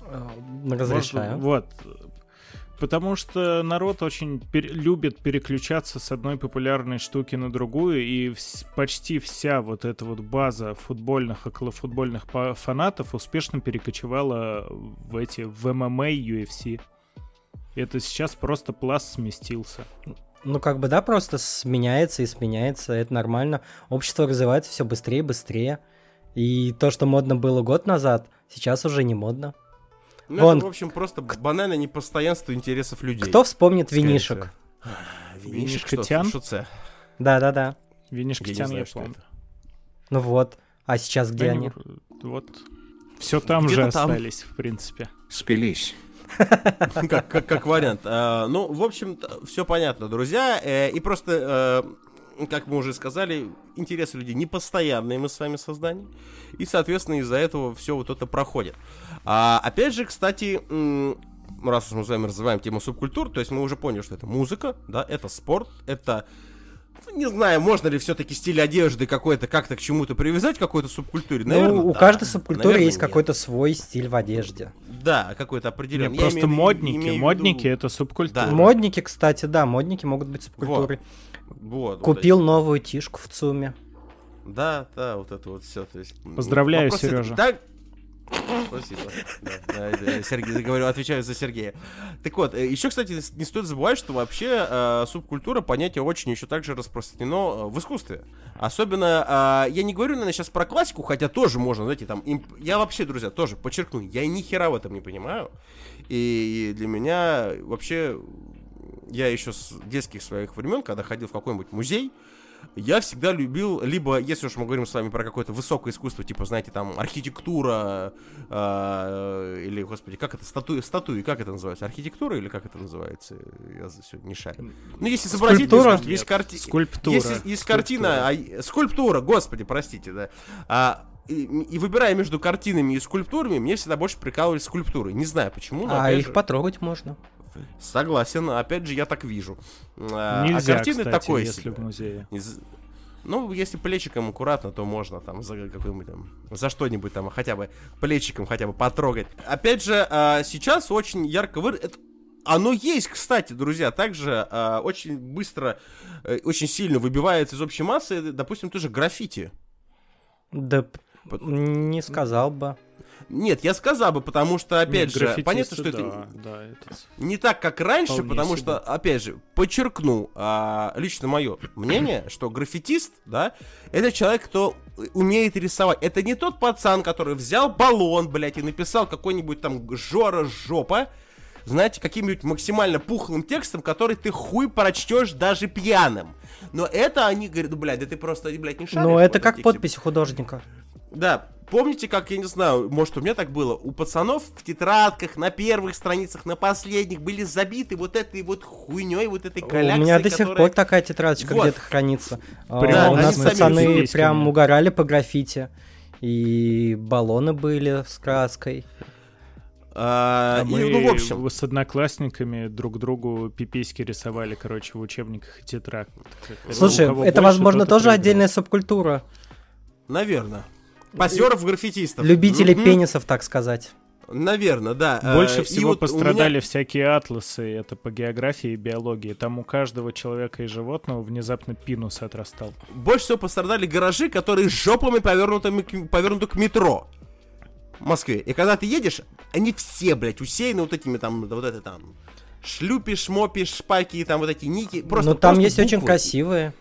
Э, Разрешаю. Вот. Потому что народ очень пер- любит переключаться с одной популярной штуки на другую, и вс- почти вся вот эта вот база футбольных, околофутбольных фанатов успешно перекочевала в эти, в ММА, UFC. Это сейчас просто пласт сместился. Ну, как бы, да, просто сменяется и сменяется, это нормально. Общество развивается все быстрее и быстрее. И то, что модно было год назад, сейчас уже не модно. Ну, Вон. это, в общем, просто банальное непостоянство интересов людей. Кто вспомнит скорее винишек? всего. Винишек Винишек? Тян? Це? Да-да-да. Винишкотян знаю, я что помню. Ну вот. А сейчас где они? Вот. Все там же там. остались, в принципе. Спились. как, как, как вариант. А, ну, в общем, все понятно, друзья. Э, и просто, э, как мы уже сказали, интересы людей непостоянные мы с вами создание. И, соответственно, из-за этого все вот это проходит. А, опять же, кстати, раз уж мы с вами развиваем тему субкультур, то есть мы уже поняли, что это музыка, да, это спорт, это ну, не знаю, можно ли все-таки стиль одежды какой-то как-то к чему-то привязать, к какой-то субкультуре. Наверное, ну, у да. каждой субкультуры Наверное, есть нет. какой-то свой стиль в одежде. Да, какой-то определенный. Я просто имею модники. имею в виду- Модники это субкультура. Да. Модники, кстати, да, модники могут быть субкультурой. Вот, вот Купил новую тишку в ЦУМе. Да, да, вот это вот все. То есть, Поздравляю, вопросы- Сережа. Да, Спасибо. Да, да, да, Сергей, говорю, отвечаю за Сергея. Так вот, еще, кстати, не стоит забывать, что вообще э, субкультура понятие очень еще также распространено э, в искусстве. Особенно, э, я не говорю, наверное, сейчас про классику, хотя тоже можно, знаете, там, имп- я вообще, друзья, тоже подчеркну, я ни хера в этом не понимаю. И для меня вообще, я еще с детских своих времен, когда ходил в какой-нибудь музей, я всегда любил, либо, если уж мы говорим с вами про какое-то высокое искусство, типа, знаете, там, архитектура, э, или, господи, как это, статуи, статуи, как это называется, архитектура или как это называется, я сегодня не шарю. Ну, если изобразительное Скульптура? искусство, есть карти... Скульптура. Есть, есть картина, а, скульптура, господи, простите, да. А, и, и выбирая между картинами и скульптурами, мне всегда больше прикалывали скульптуры. Не знаю почему, но а их же, потрогать можно. Согласен, опять же, я так вижу. А, а Нельзя, картины кстати, такое если себе. в музее. Из- Ну, если плечиком аккуратно, то можно там за какой-нибудь там, за что-нибудь там, хотя бы плечиком хотя бы потрогать. Опять же, а, сейчас очень ярко вы... это- Оно есть, кстати, друзья, также а, очень быстро, э, очень сильно выбивается из общей массы, допустим, тоже граффити. Да не сказал бы. Нет, я сказал бы, потому что, опять Нет, же, понятно, что да, это да, это не так, как раньше, Вполне потому себе. что, опять же, подчеркну а, лично мое мнение, что граффитист, да, это человек, кто умеет рисовать. Это не тот пацан, который взял баллон, блядь, и написал какой-нибудь там жора жопа, знаете, каким-нибудь максимально пухлым текстом, который ты хуй прочтешь даже пьяным. Но это они говорят, блядь, да ты просто, блядь, не шаришь. Ну, это как тексте». подпись у художника. Да, помните, как, я не знаю, может, у меня так было, у пацанов в тетрадках, на первых страницах, на последних были забиты вот этой вот хуйней, вот этой У коллекцией, меня до сих которая- пор такая тетрадочка Вот. где-то хранится. А, Прям у нас пацаны прям угорали по граффити. И баллоны были с краской. А, А и, мы ну, в общем, с одноклассниками друг другу пиписьки рисовали, короче, в учебниках и тетрадках. У Слушай, это, больше, возможно, тоже проиграл. отдельная субкультура. наверное. Позеров граффитистов. Любители Мгм. пенисов, так сказать. Наверное, да. Больше Э, и всего вот у меня- пострадали всякие атласы, это по географии и биологии. Там у каждого человека и животного внезапно пинус отрастал. Больше всего пострадали гаражи, которые жопами повернутыми к, повернуты к метро в Москве. И когда ты едешь, они все, блядь, усеяны вот этими там, вот это там, шлюпи, шмопи, шпаки, и там вот эти ники. Просто, Но Ну, там просто есть очень буквы. красивые.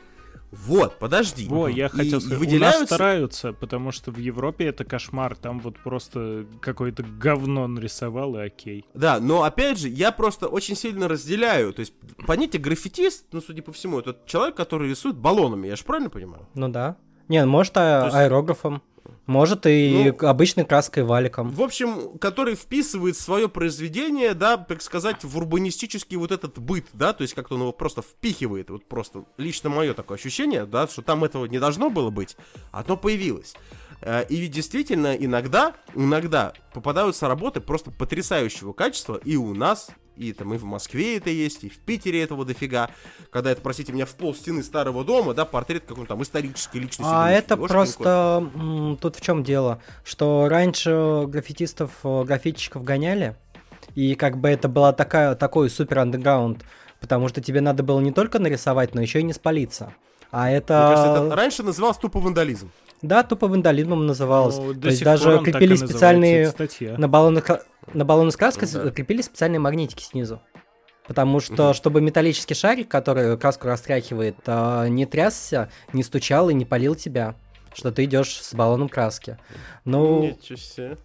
Вот, подожди. Во, я И- хотел и сказать, у нас выделяются- стараются, потому что в Европе это кошмар. Там вот просто какое-то говно нарисовал, и окей. Да, но опять же, я просто очень сильно разделяю. То есть, понятие граффитист, ну, судя по всему, это человек, который рисует баллонами, я же правильно понимаю? Ну да. Не, может а- есть- аэрографом. Может и Ну- обычной краской валиком. В общем, который вписывает свое произведение, да, так сказать, в урбанистический вот этот быт, да, то есть как-то он его просто впихивает, вот просто лично мое такое ощущение, да, что там этого не должно было быть, а оно появилось. Э, И ведь действительно иногда, иногда попадаются работы просто потрясающего качества и у нас, и там и в Москве это есть, и в Питере этого дофига. Когда это, простите меня, в пол стены старого дома, да, портрет какой-то там исторической личности. А это просто тут в чем дело, что раньше граффитистов, э, граффитчиков гоняли, и как бы это была такая такой супер андеграунд, потому что тебе надо было не только нарисовать, но еще и не спалиться. А это, Мне кажется, это раньше называлось тупо вандализм. да, тупо вандализмом называлось. Ну, То есть даже крепили специальные на баллонах на баллоны с краской Ну да. крепили специальные магнитики снизу. Потому что, Мгм. чтобы металлический шарик, который краску растряхивает, а, не трясся, не стучал и не палил тебя, что ты идешь с баллоном краски. Ну,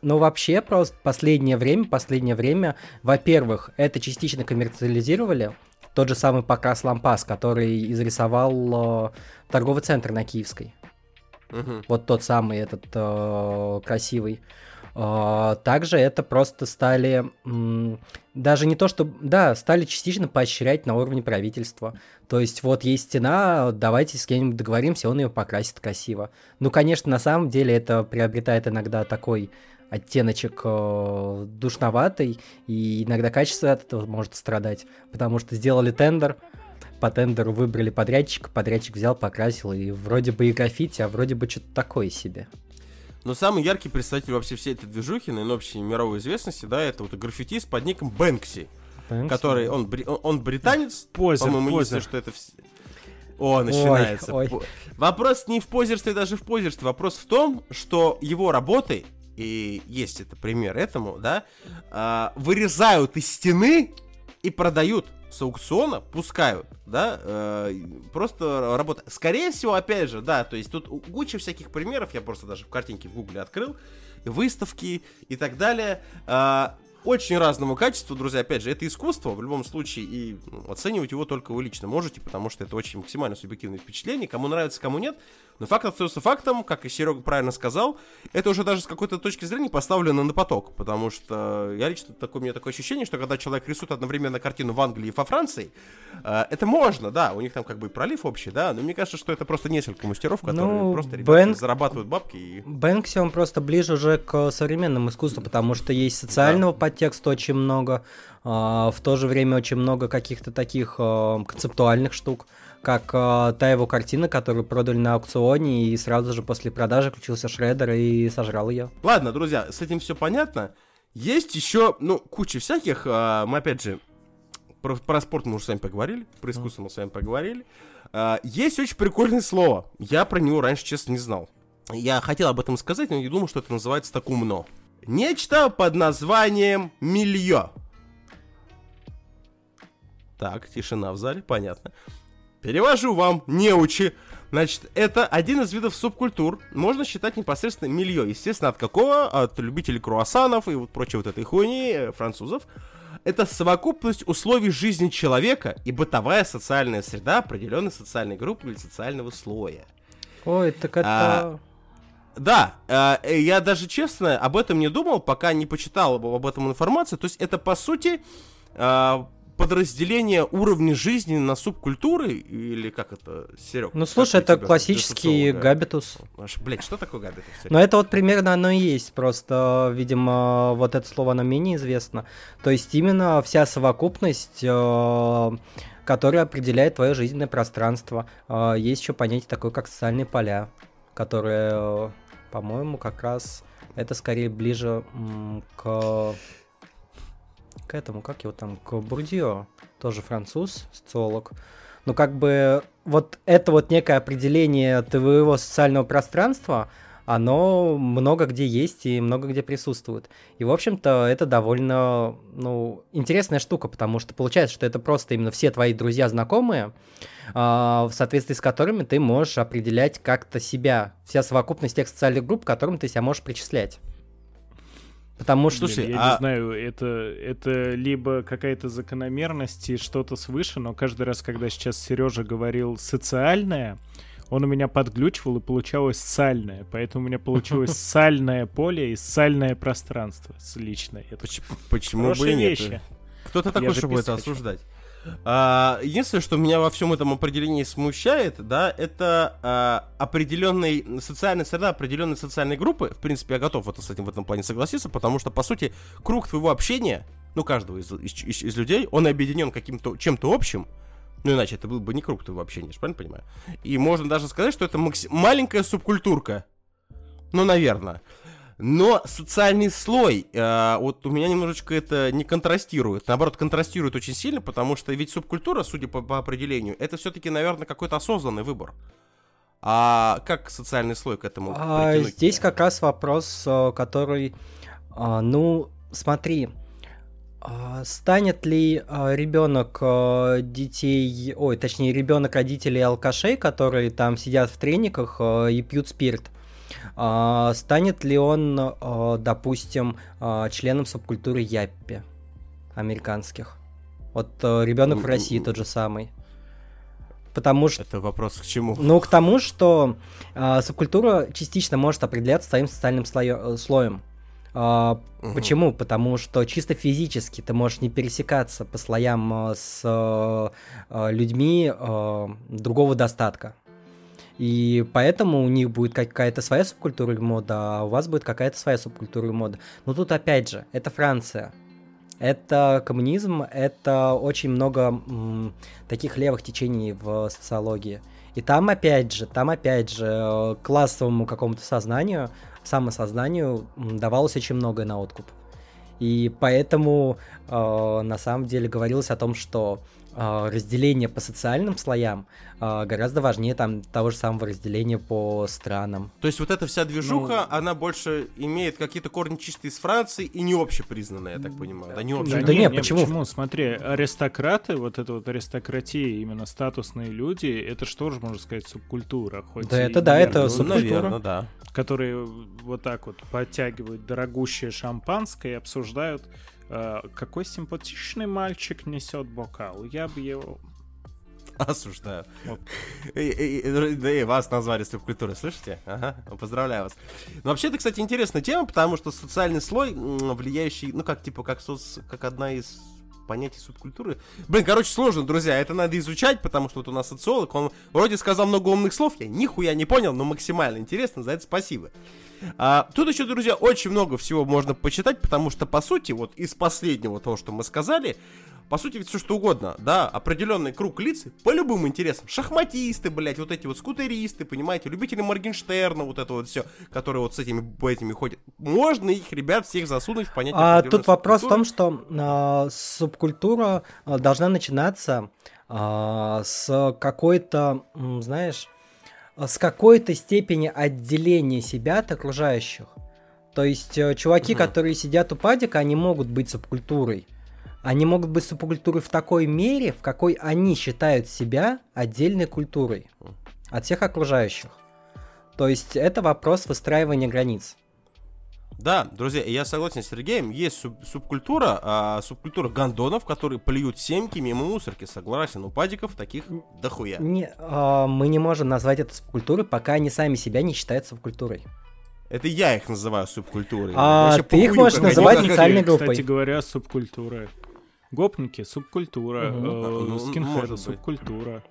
ну, вообще, просто последнее время, последнее время, во-первых, это частично коммерциализировали. Тот же самый покрас лампас, который изрисовал э, торговый центр на Киевской. Мгм. Вот тот самый этот э, красивый. Э, также это просто стали даже не то, что да, стали частично поощрять на уровне правительства. То есть вот есть стена, давайте с кем-нибудь договоримся, он ее покрасит красиво. Ну, конечно, на самом деле это приобретает иногда такой оттеночек э, душноватый, и иногда качество от этого может страдать, потому что сделали тендер, по тендеру выбрали подрядчика, подрядчик взял, покрасил, и вроде бы и граффити, а вроде бы что-то такое себе. Но самый яркий представитель вообще всей этой движухи, наверное, общей мировой известности, да, это вот граффитист под ником Бэнкси, который, он, он, он британец, Позер, по-моему, позер. единственное, что это... О, начинается. ой. По- Вопрос не в позерстве, даже в позерстве. Вопрос в том, что его работы, и есть это пример этому, да, а, вырезают из стены и продают с аукциона, пускают, да, э, просто работа. Скорее всего, опять же, да, то есть тут куча всяких примеров, я просто даже в картинке в гугле открыл, выставки и так далее. А, очень разного качества, друзья, опять же, это искусство в любом случае, и ну, оценивать его только вы лично можете, потому что это очень максимально субъективное впечатление, кому нравится, кому нет, но факт остается фактом, как и Серега правильно сказал, это уже даже с какой-то точки зрения поставлено на поток, потому что я лично, такое, у меня такое ощущение, что когда человек рисует одновременно картину в Англии и во Франции, э, это можно, да, у них там как бы пролив общий, да, но мне кажется, что это просто несколько мастеров, которые Ну, просто ребята, Бен- зарабатывают бабки и... Бэнкси, он просто ближе уже к современному искусству, потому что есть социального подтекста очень много, а, в то же время очень много каких-то таких а, концептуальных штук, как а, та его картина, которую продали на аукционе, и сразу же после продажи включился шредер и сожрал ее. Ладно, друзья, с этим все понятно. Есть еще, ну, куча всяких. а, мы опять же про, про спорт мы уже с вами поговорили, про искусство мы с вами поговорили. А, есть очень прикольное слово. Я про него раньше, честно, не знал. Я хотел об этом сказать, но не думал, что это называется так умно. Нечто под названием милье. Так, тишина в зале, понятно. Перевожу вам, неучи. Значит, это один из видов субкультур. Можно считать непосредственно милье. Естественно, от какого? От любителей круассанов и вот прочей вот этой хуйни э, французов. Это совокупность условий жизни человека и бытовая социальная среда определенной социальной группы или социального слоя. Ой, так это... А, Да, э, я даже честно об этом не думал, пока не почитал об, об этом информацию. То есть это по сути э, подразделение уровня жизни на субкультуры? Или как это, Серег? Ну, слушай, это классический габитус. Блять, что такое габитус? Ну, это вот примерно оно и есть, просто, видимо, вот это слово нам менее известно. То есть именно вся совокупность э, которая определяет твое жизненное пространство. Э, есть еще понятие такое, как социальные поля, которые, э, по-моему, как раз это скорее ближе к к этому, как его там, к Бурдио, тоже француз, социолог. Ну, как бы, вот это вот некое определение твоего социального пространства, оно много где есть и много где присутствует. И, в общем-то, это довольно, ну, интересная штука, потому что получается, что это просто именно все твои друзья, знакомые, э, в соответствии с которыми ты можешь определять как-то себя, вся совокупность тех социальных групп, к которым ты себя можешь причислять. Потому что... Слушай, я а... не знаю, это, это либо какая-то закономерность и что-то свыше, но каждый раз, когда сейчас Сережа говорил «социальное», он у меня подглючивал и получалось сальное. Поэтому у меня получилось сальное поле и сальное пространство личное. Это почему, почему бы и нет? Кто-то такой, чтобы это осуждать. А, единственное, что меня во всем этом определении смущает, да, это а, определенный социальная среда, определенной социальной группы. В принципе, я готов это, с этим в этом плане согласиться, потому что, по сути, круг твоего общения, ну, каждого из, из, из, из людей, он объединен каким-то чем-то общим. Ну, иначе это был бы не круг твоего общения, я правильно понимаю? И можно даже сказать, что это максим... маленькая субкультурка. Ну, наверное. Но социальный слой, э, вот у меня немножечко это не контрастирует. Наоборот, контрастирует очень сильно, потому что ведь субкультура, судя по, по определению, это все-таки, наверное, какой-то осознанный выбор. А как социальный слой к этому а, Здесь как раз вопрос, э, который, а, ну, смотри, а, станет ли ребенок детей, ой, точнее, ребенок родителей алкашей, которые там сидят в трениках и пьют спирт, станет ли он, а, допустим, а, членом субкультуры Яппи американских? Вот ребенок в России тот же самый. Потому что... Это вопрос к чему? Ну, к тому, что э, субкультура частично может определяться своим социальным слоё- э, слоем. Uh, угу. Почему? Потому что чисто физически ты можешь не пересекаться по слоям с uh, людьми uh, другого достатка. И поэтому у них будет какая-то своя субкультура мода, а у вас будет какая-то своя субкультура мода. Но тут опять же, это Франция. Это коммунизм, это очень много м, таких левых течений в социологии. И там опять же, там опять же классовому какому-то сознанию, самосознанию давалось очень многое на откуп. И поэтому э, на самом деле говорилось о том, что э, разделение по социальным слоям э, гораздо важнее там того же самого разделения по странам. То есть вот эта вся движуха, ну, она больше имеет какие-то корни чистые из Франции и не общепризнанная, я так понимаю. Да, не общепризнанная. Да, да нет, почему? почему? Смотри, аристократы, вот эта вот аристократия, именно статусные люди, это что же, можно сказать, субкультура. Хоть да, это да, это субкультура. Наверное, да которые вот так вот подтягивают дорогущее шампанское и обсуждают, какой симпатичный мальчик несет бокал. Я бы его Осуждаю. Вот. И, и, и, да и вас назвали субкультурой, слышите? Ага, поздравляю вас. Ну, вообще, это, кстати, интересная тема, потому что социальный слой, влияющий, ну, как, типа, как, соц, как одна из понятие субкультуры. Блин, короче, сложно, друзья, это надо изучать, потому что вот у нас социолог, он вроде сказал много умных слов, я нихуя не понял, но максимально интересно, за это спасибо. А, тут еще, друзья, очень много всего можно почитать, потому что, по сути, вот из последнего того, что мы сказали, по сути, ведь все что угодно, да, определенный круг лиц по любым интересам. Шахматисты, блядь, вот эти вот скутеристы, понимаете, любители Моргенштерна, вот это вот все, которые вот с этими этими ходят. Можно их, ребят, всех засунуть в понятие А тут вопрос в том, что э, субкультура а, должна начинаться э, с какой-то, знаешь, с какой-то степени отделения себя от окружающих. То есть э, чуваки, угу. которые сидят у падика, они могут быть субкультурой. Они могут быть субкультурой в такой мере, в какой они считают себя отдельной культурой от всех окружающих. То есть это вопрос выстраивания границ. Да, друзья, я согласен с Сергеем. Есть суб субкультура, а, субкультура гандонов, которые плюют семки мимо мусорки. Согласен, у падиков таких дохуя. Не, а, мы не можем назвать это субкультурой, пока они сами себя не считают субкультурой. Это я их называю субкультурой. А ты их можешь называть социальной группой. Кстати говоря, субкультурой. Гопники — субкультура, Мгм. э, Ну, может скинхеды — субкультура.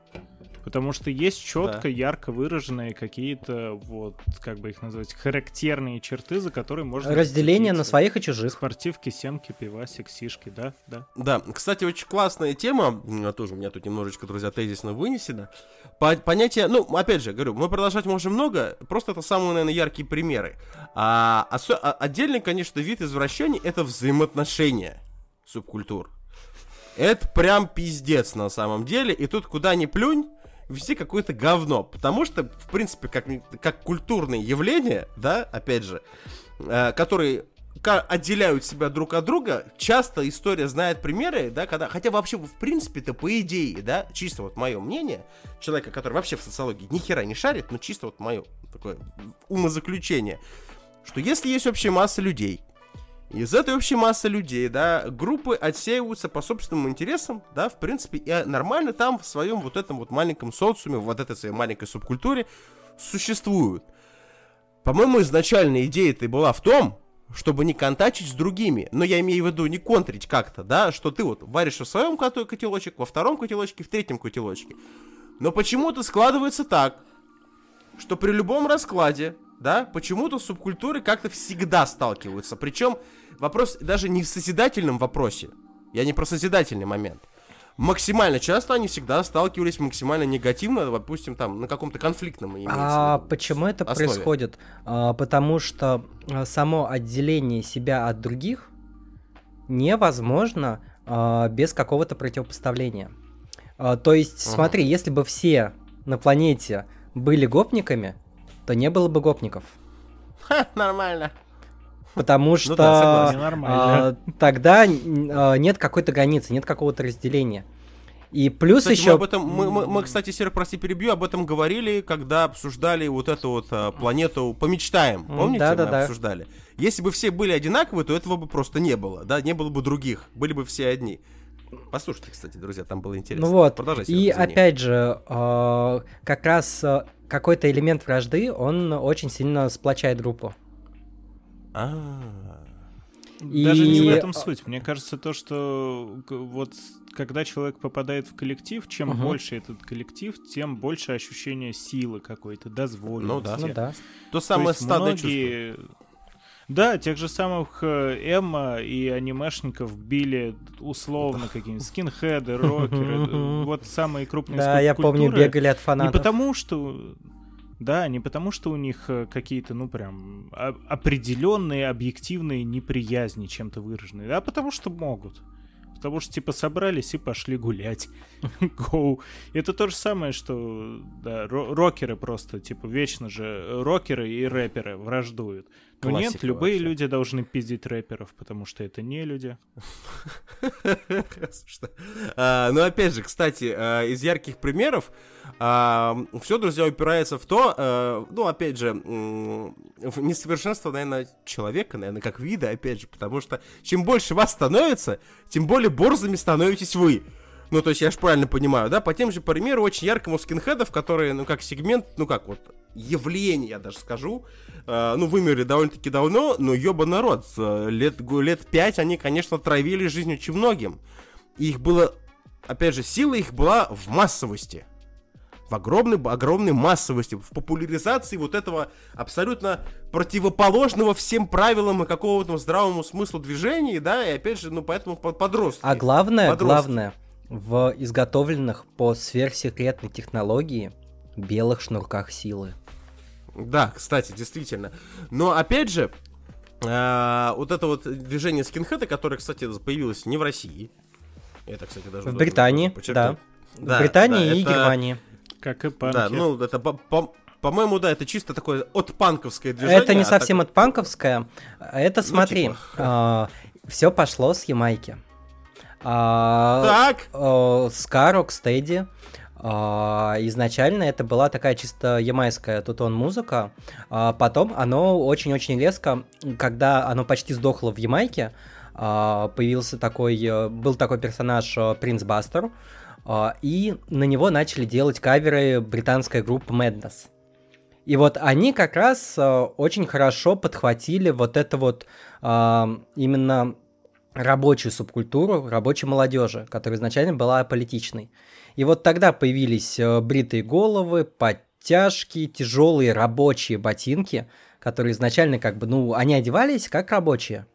Потому что есть четко, ярко выраженные какие-то, вот, как бы их назвать, характерные черты, за которые можно Разделение на своих и чужих. Спортивки, семки, пивасик, сишки, да, да. Да, кстати, очень классная тема, тоже у меня тут немножечко, друзья, тезисно вынесено. По- понятие, ну, опять же, говорю, мы продолжать можем много, просто это самые, наверное, яркие примеры. А, осо- а- отдельный, конечно, вид извращений — это взаимоотношения субкультур. Это прям пиздец на самом деле, и тут куда ни плюнь, везде какое-то говно, потому что, в принципе, как, как культурные явления, да, опять же, э, которые отделяют себя друг от друга, часто история знает примеры, да, когда, хотя вообще, в принципе-то, по идее, да, чисто вот мое мнение, человека, который вообще в социологии ни хера не шарит, но чисто вот мое такое умозаключение, что если есть общая масса людей, из этой общей массы людей, да, группы отсеиваются по собственным интересам, да, в принципе, и нормально там в своем вот этом вот маленьком социуме, вот этой своей маленькой субкультуре существуют. По-моему, изначальная идея-то и была в том, чтобы не контачить с другими. Но я имею в виду не контрить как-то, да, что ты вот варишь в своем котелочек, во втором котелочке, в третьем котелочке. Но почему-то складывается так, что при любом раскладе, да, почему-то субкультуры как-то всегда сталкиваются. Причем вопрос даже не в созидательном вопросе. Я не про созидательный момент. Максимально часто они всегда сталкивались максимально негативно, допустим, там, на каком-то конфликтном А почему это основе. происходит? А, потому что а, само отделение себя от других невозможно а, без какого-то противопоставления. А, то есть, Ага. смотри, если бы все на планете были гопниками, то не было бы гопников. Ха, нормально. Потому что Ну да. Нормально. а, тогда а, нет какой-то границы, нет какого-то разделения. И плюс Кстати, еще... мы об этом, мы, мы- мы, кстати, Серег, прости, перебью, об этом говорили, когда обсуждали вот эту вот а, планету «Помечтаем». Помните, да-да-да. мы обсуждали? Если бы все были одинаковые, то этого бы просто не было, да, не было бы других, были бы все одни. Послушайте, кстати, друзья, там было интересно. Ну вот, Продолжай, и извини. опять же, э, как раз какой-то элемент вражды, он очень сильно сплочает группу. А, Даже не в И- этом суть. Мне кажется, то, что вот когда человек попадает в коллектив, чем Мгм. больше этот коллектив, тем больше ощущение силы какой-то, дозволенности. Ну да. Ну да. То То самое есть стадное чувство. Да, тех же самых э, Эмма и анимешников били условно какие-нибудь скинхеды, рокеры, вот самые крупные Да, я помню, бегали от Не фанатов. потому, что... Да, не потому, что у них э, какие-то, ну, прям определенные объективные неприязни чем-то выраженные, а потому что могут. Потому что, типа, собрались и пошли гулять. Гоу. Это то же самое, что, да, ро- рокеры просто, типа, вечно же э, рокеры и рэперы враждуют. Нет, Классика любые вообще. люди должны пиздить рэперов, потому что это не люди. А, Ну, опять же, кстати, а, из ярких примеров, все, друзья, упирается в то, а, ну, опять же, в несовершенство, наверное, человека, наверное, как вида, опять же, потому что чем больше вас становится, тем более борзыми становитесь вы. Ну, то есть, я же правильно понимаю, да? По тем же примеру очень яркому скинхедов, которые, ну, как сегмент, ну, как вот, явление, я даже скажу, э, ну, вымерли довольно-таки давно, но ёба народ, э, лет, лет пять они, конечно, травили жизнь очень многим. И их было, опять же, сила их была в массовости. В огромной, огромной массовости, в популяризации вот этого абсолютно противоположного всем правилам и какому-то здравому смыслу движения, да, и опять же, ну, поэтому по- подростки. А главное, Подростки. главное, в изготовленных по сверхсекретной технологии белых шнурках силы. Да, кстати, действительно. Но опять же, а, вот это вот движение скинхеда, которое, кстати, появилось не в России. Это, кстати, даже В Британии, подчеркнуть. в Британии да, и это- Германии. Как и панки. Да, ну это по- по- по-моему, да, это чисто такое отпанковское движение. Это не а совсем так- от панковское. Это смотри, типа. все пошло с Ямайки. А, Так, э, Ска, Рокстеди. А, Изначально это была такая чисто ямайская тутон музыка. А Потом оно очень-очень резко, когда оно почти сдохло в Ямайке, а, появился такой, э, был такой персонаж э, Принц Бастер, и на него начали делать каверы британская группа Madness. И вот они как раз э, очень хорошо подхватили вот это вот именно рабочую субкультуру, рабочей молодежи, которая изначально была политичной. И вот тогда появились э, бритые головы, подтяжки, тяжелые рабочие ботинки, которые изначально как бы, ну, они одевались как рабочие.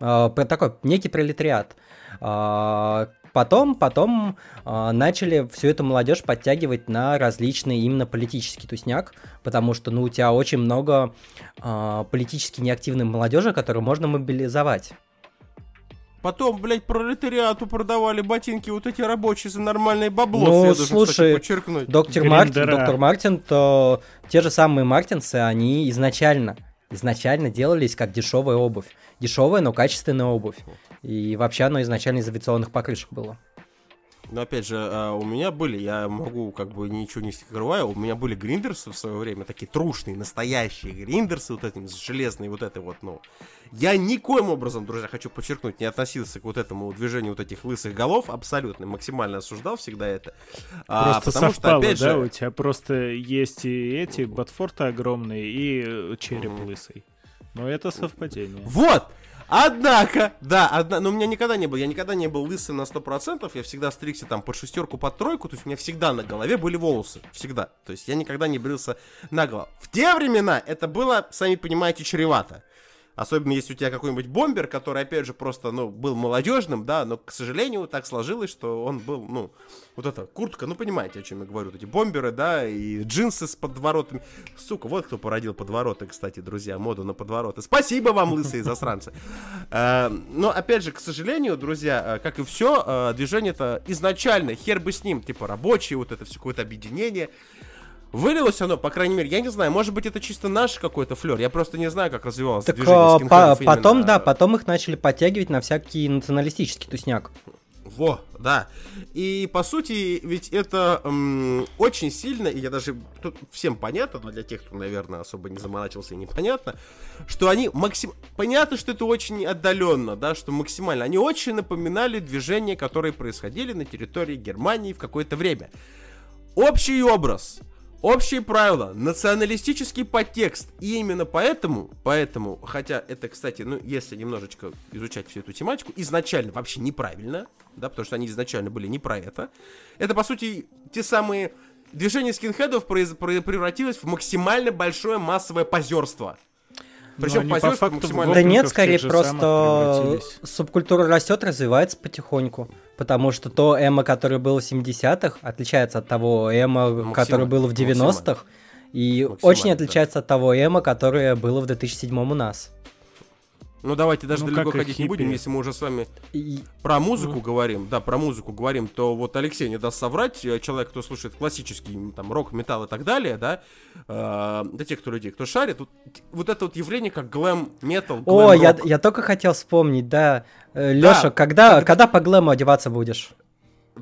Э, такой некий пролетариат. Э, Потом, потом э, начали всю эту молодежь подтягивать на различный именно политический тусняк, потому что, ну, у тебя очень много э, политически неактивной молодежи, которую можно мобилизовать. Потом, блядь, пролетариату продавали ботинки вот эти рабочие за нормальное бабло. Ну, я должен, слушай, кстати, подчеркнуть. Доктор Мартин, доктор Мартин, то те же самые Мартинсы, они изначально, изначально делались как дешевая обувь. Дешевая, но качественная обувь. И вообще оно изначально из авиационных покрышек было. Но опять же, а, у меня были, я могу как бы ничего не скрываю, у меня были гриндерсы в свое время, такие трушные, настоящие гриндерсы, вот этим железные, вот это вот, ну. Я никоим образом, друзья, хочу подчеркнуть, не относился к вот этому движению вот этих лысых голов, абсолютно, максимально осуждал всегда это. А, Просто потому совпало, что, опять да? же, У тебя просто есть и эти ботфорты огромные, и череп лысый. Но это совпадение. Вот! Однако, да, одна, но у меня никогда не было, я никогда не был лысым на 100%, я всегда стригся там под шестерку, под тройку, то есть у меня всегда на голове были волосы, всегда, то есть я никогда не брился наголо. В те времена это было, сами понимаете, чревато. Особенно если у тебя какой-нибудь бомбер, который, опять же, просто, ну, был молодежным, да, но, к сожалению, так сложилось, что он был, ну, вот эта куртка, ну, понимаете, о чем я говорю, вот эти бомберы, да, и джинсы с подворотами. Сука, вот кто породил подвороты, кстати, друзья, моду на подвороты. Спасибо вам, лысые засранцы. Э, Но, опять же, к сожалению, друзья, э, как и все, движение-то изначально, хер бы с ним, типа, рабочие, вот это все какое-то объединение, Вылилось оно, по крайней мере, я не знаю, может быть, это чисто наш какой-то флер. Я просто не знаю, как развивалось Так движение а, по- потом, именно. да, потом их начали подтягивать на всякий националистический тусняк. Во, да. И по сути, ведь это м, очень сильно, и я даже тут всем понятно, но для тех, кто, наверное, особо не заморачивался и непонятно, что они максим... Понятно, что это очень отдаленно, да, что максимально. Они очень напоминали движения, которые происходили на территории Германии в какое-то время. Общий образ, общие правила, националистический подтекст. И именно поэтому, поэтому, хотя это, кстати, ну, если немножечко изучать всю эту тематику, изначально вообще неправильно, да, потому что они изначально были не про это. Это, по сути, те самые... Движение скинхедов превратилось в максимально большое массовое позерство. Причем они по максимально... Да нет, скорее просто субкультура растет, развивается потихоньку. Потому что то эмо, которое было в 70-х, отличается от того эмо, Максимально, которое было в 90-х. И очень да. отличается от того эмо, которое было в 2007 у нас. Ну, давайте даже Ну, далеко ходить не будем, хиппи. если мы уже с вами И- Про музыку говорим, да, про музыку говорим, то вот Алексей не даст соврать, э, человек, кто слушает классический, там, рок, металл и так далее, да, э, для тех, кто людей, кто шарит, вот, вот это вот явление, как глэм метал, О, я, я только хотел вспомнить, да. Леша, когда, когда- когда по глэму одеваться будешь?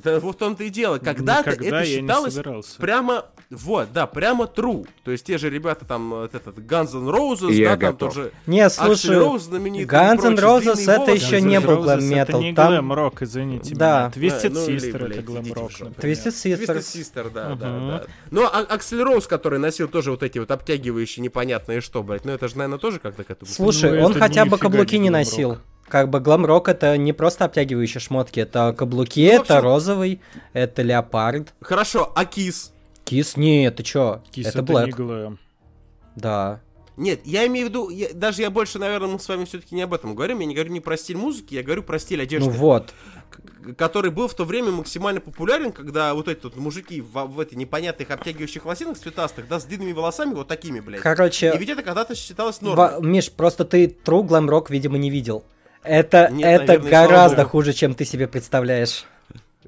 Да вот в том-то и дело, когда-то Никогда это считалось прямо, вот, да, прямо true, то есть те же ребята там, вот этот Guns N' Roses, Я да, там готов. тоже Не, слушай, Guns N' Roses это еще не был Roses glam Это не там- глэм-рок, извините Да. меня. Twisted ну или, Sister это идите глэм-рок, уже. например. Twisted Twisted Sister. Sister, да, да, Мгм. да. Ну, а Аксель Роуз, который носил тоже вот эти вот обтягивающие непонятные что, блядь, ну это же, наверное, тоже как-то к этому. Слушай, Ну, он это хотя бы каблуки не носил. Как бы глэм-рок это не просто обтягивающие шмотки, это каблуки, Ну, это общем- розовый, это леопард. Хорошо, а Кис? Кис, не, ты чё? Кис это это не глэм. Да. Нет, я имею в виду, я- даже я больше, наверное, мы с вами все-таки не об этом говорим, я не говорю не про стиль музыки, я говорю про стиль одежды. Ну вот. который был в то время максимально популярен, когда вот эти вот мужики в, в этой непонятных обтягивающих лосинах цветастых, да, с длинными волосами, вот такими, блядь. Короче, И ведь это когда-то считалось нормой. Миш, просто ты True Glam Rock, видимо, не видел. Это, Нет, это наверное, и гораздо хуже, чем ты себе представляешь.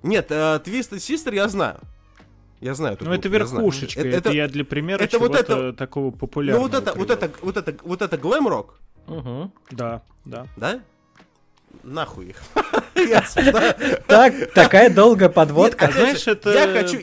Нет, э, Twisted Sister я знаю. Я знаю Ну, это верхушечка. Это- Это, это- я для примера это вот чего-то это- такого Ну популярного. вот это, вот это, вот это, вот это глэм-рок, Да, да. да? Нахуй их. Так, такая долгая подводка. Опять знаешь, это- Я хочу...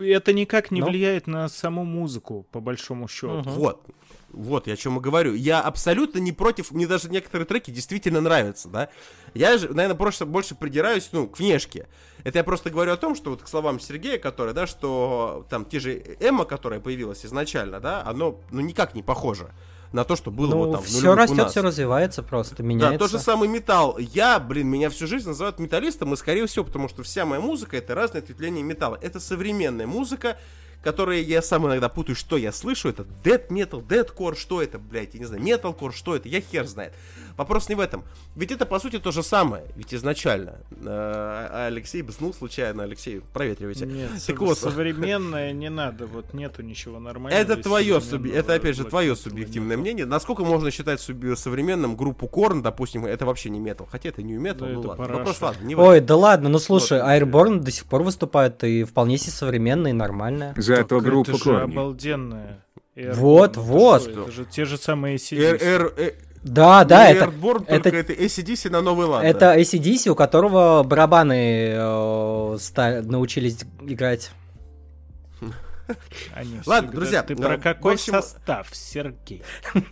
Это никак не Ну? влияет на саму музыку, по большому счету. Вот. Вот, я о чем и говорю. Я абсолютно не против, мне даже некоторые треки действительно нравятся, да. Я же, наверное, просто больше придираюсь, ну, к внешке. Это я просто говорю о том, что вот к словам Сергея, который, да, что там те же Эмма, которая появилась изначально, да, оно, ну, никак не похоже на то, что было вот Ну, там в все растет, все развивается просто, Да, меняется. тот же самый металл. Я, блин, меня всю жизнь называют металлистом, и скорее всего, потому что вся моя музыка это разные ответвления металла. Это современная музыка, которая я сам иногда путаю, что я слышу. Это dead metal, deadcore, что это, блядь, я не знаю, metalcore, что это, я хер знает. Вопрос не в этом. Ведь это, по сути, то же самое. Ведь изначально. э, Алексей бзнул случайно. Алексей, проветривайте. Нет, Так вот. современное не надо, вот нету ничего нормального. Это твое, суби- это опять же твое субъективное нету. мнение. Насколько можно считать суби- современным группу Корн, допустим, это вообще не метал. Хотя это не метал, Да ну ладно. параша. Вопрос ладно, не Ой, да ладно, ну слушай, Вот. Airborne до сих пор выступает и вполне себе современная и нормальная. Группа это же Корни. обалденная. Airborne, Вот, вот. Это же те же самые Эр- Да, да, это, Airborne, это- только это ACDC на новый лад. это да. ACDC, у которого барабаны э, ста- научились играть. Они Ладно, всегда- друзья, Ты ну, про какой общем- состав, Сергей?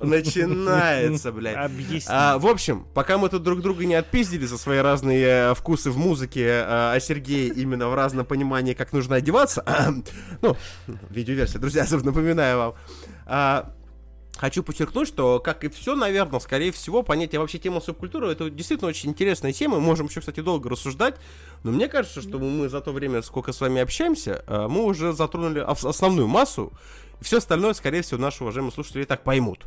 Начинается, блядь. Объясни. А, в общем, пока мы тут друг друга не отпиздили за свои разные э, вкусы в музыке, э, а Сергей именно в разном понимании, как нужно одеваться, ну, видеоверсия, друзья, напоминаю вам, а, Хочу подчеркнуть, что, как и все, наверное, скорее всего, понятие вообще темы субкультуры, это действительно очень интересная тема, можем еще, кстати, долго рассуждать, но мне кажется, что мы за то время, сколько с вами общаемся, э, мы уже затронули ос- основную массу, все остальное, скорее всего, наши уважаемые слушатели и так поймут.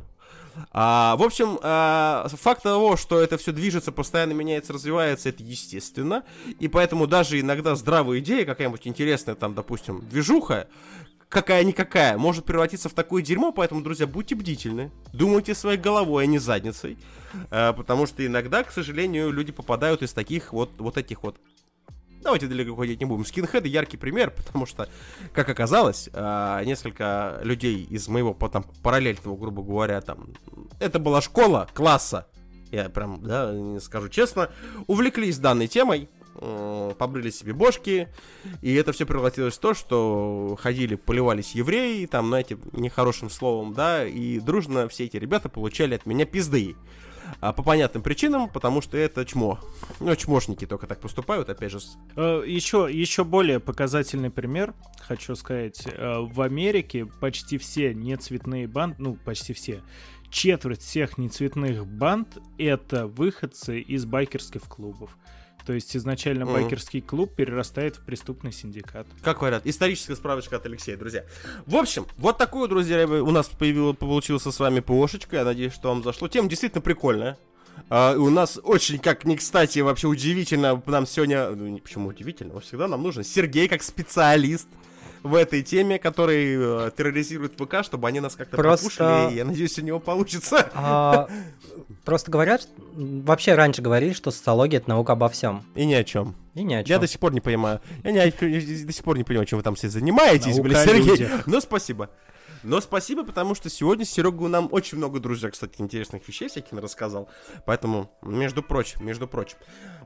А, в общем, а, факт того, что это все движется, постоянно меняется, развивается, это естественно. И поэтому даже иногда здравая идея, какая-нибудь интересная, там, допустим, движуха, какая-никакая, может превратиться в такое дерьмо, поэтому, друзья, будьте бдительны, думайте своей головой, а не задницей, А, потому что иногда, к сожалению, люди попадают из таких вот, вот этих вот. Давайте далеко ходить не будем. Скинхеды яркий пример, потому что, как оказалось, а, несколько людей из моего потом параллельного, грубо говоря, там, это была школа класса, я прям, да, скажу честно, увлеклись данной темой, э, побрили себе бошки, и это все превратилось в то, что ходили, поливались евреи, там, знаете, нехорошим словом, да, и дружно все эти ребята получали от меня пизды. А, по понятным причинам, потому что это чмо. Ну, чмошники только так поступают, опять же. с- Э, Еще, еще более показательный пример, хочу сказать. Э, В Америке почти все нецветные банды, ну, почти все, четверть всех нецветных банд — это выходцы из байкерских клубов. То есть изначально Мгм. байкерский клуб перерастает в преступный синдикат. Как говорят, историческая справочка от Алексея, друзья. В общем, вот такую, друзья, у нас появилось, получился с вами ПОшечка. Я надеюсь, что вам зашло. Тема действительно прикольная. И у нас очень, как ни кстати, вообще удивительно, нам сегодня, ну, не- почему удивительно, всегда нам нужен Сергей как специалист в этой теме, который э, терроризирует ВК, чтобы они нас как-то Просто- пропушили, и я надеюсь, у него получится. А, Просто говорят, вообще раньше говорили, что социология это наука обо всем. И ни о чем. И ни о Я чем. до сих пор не понимаю. Я, не- я до сих пор не понимаю, чем вы там все занимаетесь, блин, Сергей. Но спасибо. Но спасибо, потому что сегодня Серега нам очень много, друзья, кстати, интересных вещей всяких рассказал. Поэтому, между прочим, между прочим.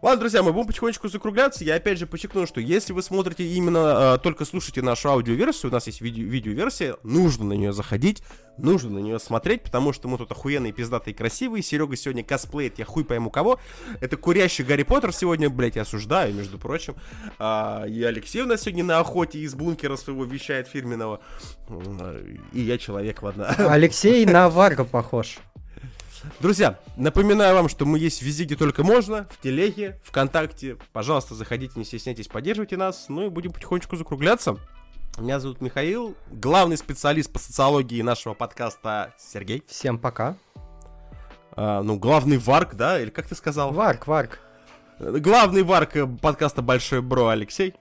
Ладно, друзья, мы будем потихонечку закругляться. Я опять же подчеркну, что если вы смотрите именно, э, только слушаете нашу аудиоверсию, у нас есть видео, видеоверсия, нужно на нее заходить, нужно на нее смотреть, потому что мы тут охуенные, пиздатые, красивые. Серега сегодня косплеит, я хуй пойму кого. Это курящий Гарри Поттер сегодня, блять, я осуждаю, между прочим. А, и Алексей у нас сегодня на охоте из бункера своего вещает фирменного. М, И я человек, ладно. Алексей на Варга похож. Друзья, напоминаю вам, что мы есть везде, где только можно. В телеге, ВКонтакте. Пожалуйста, заходите, не стесняйтесь, поддерживайте нас. Ну и будем потихонечку закругляться. Меня зовут Михаил, главный специалист по социологии нашего подкаста Сергей. Всем пока. А, ну, главный варк, да? Или как ты сказал? Варк, Варк. Главный варк э, подкаста Большой Бро Алексей.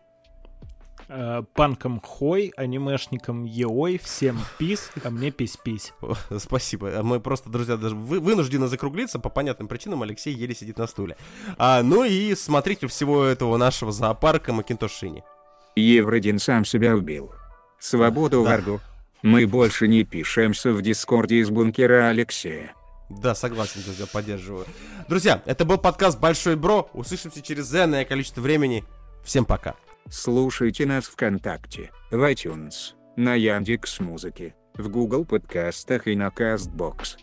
Э, Панком Хой, анимешником Еой, всем пис, а мне пись-пись. Спасибо. Мы просто, друзья, даже вы- вынуждены закруглиться. По понятным причинам Алексей еле сидит на стуле. А, ну и смотрите всего этого нашего зоопарка Макинтошини. Евродин сам себя убил. Свободу Да. варгу. Мы больше не пишемся в дискорде из бункера Алексея. Да, согласен, друзья, поддерживаю. Друзья, это был подкаст Большой Бро. Услышимся через энное количество времени. Всем пока. Слушайте нас ВКонтакте, в iTunes, на Яндекс Музыке, в Google подкастах и на Castbox.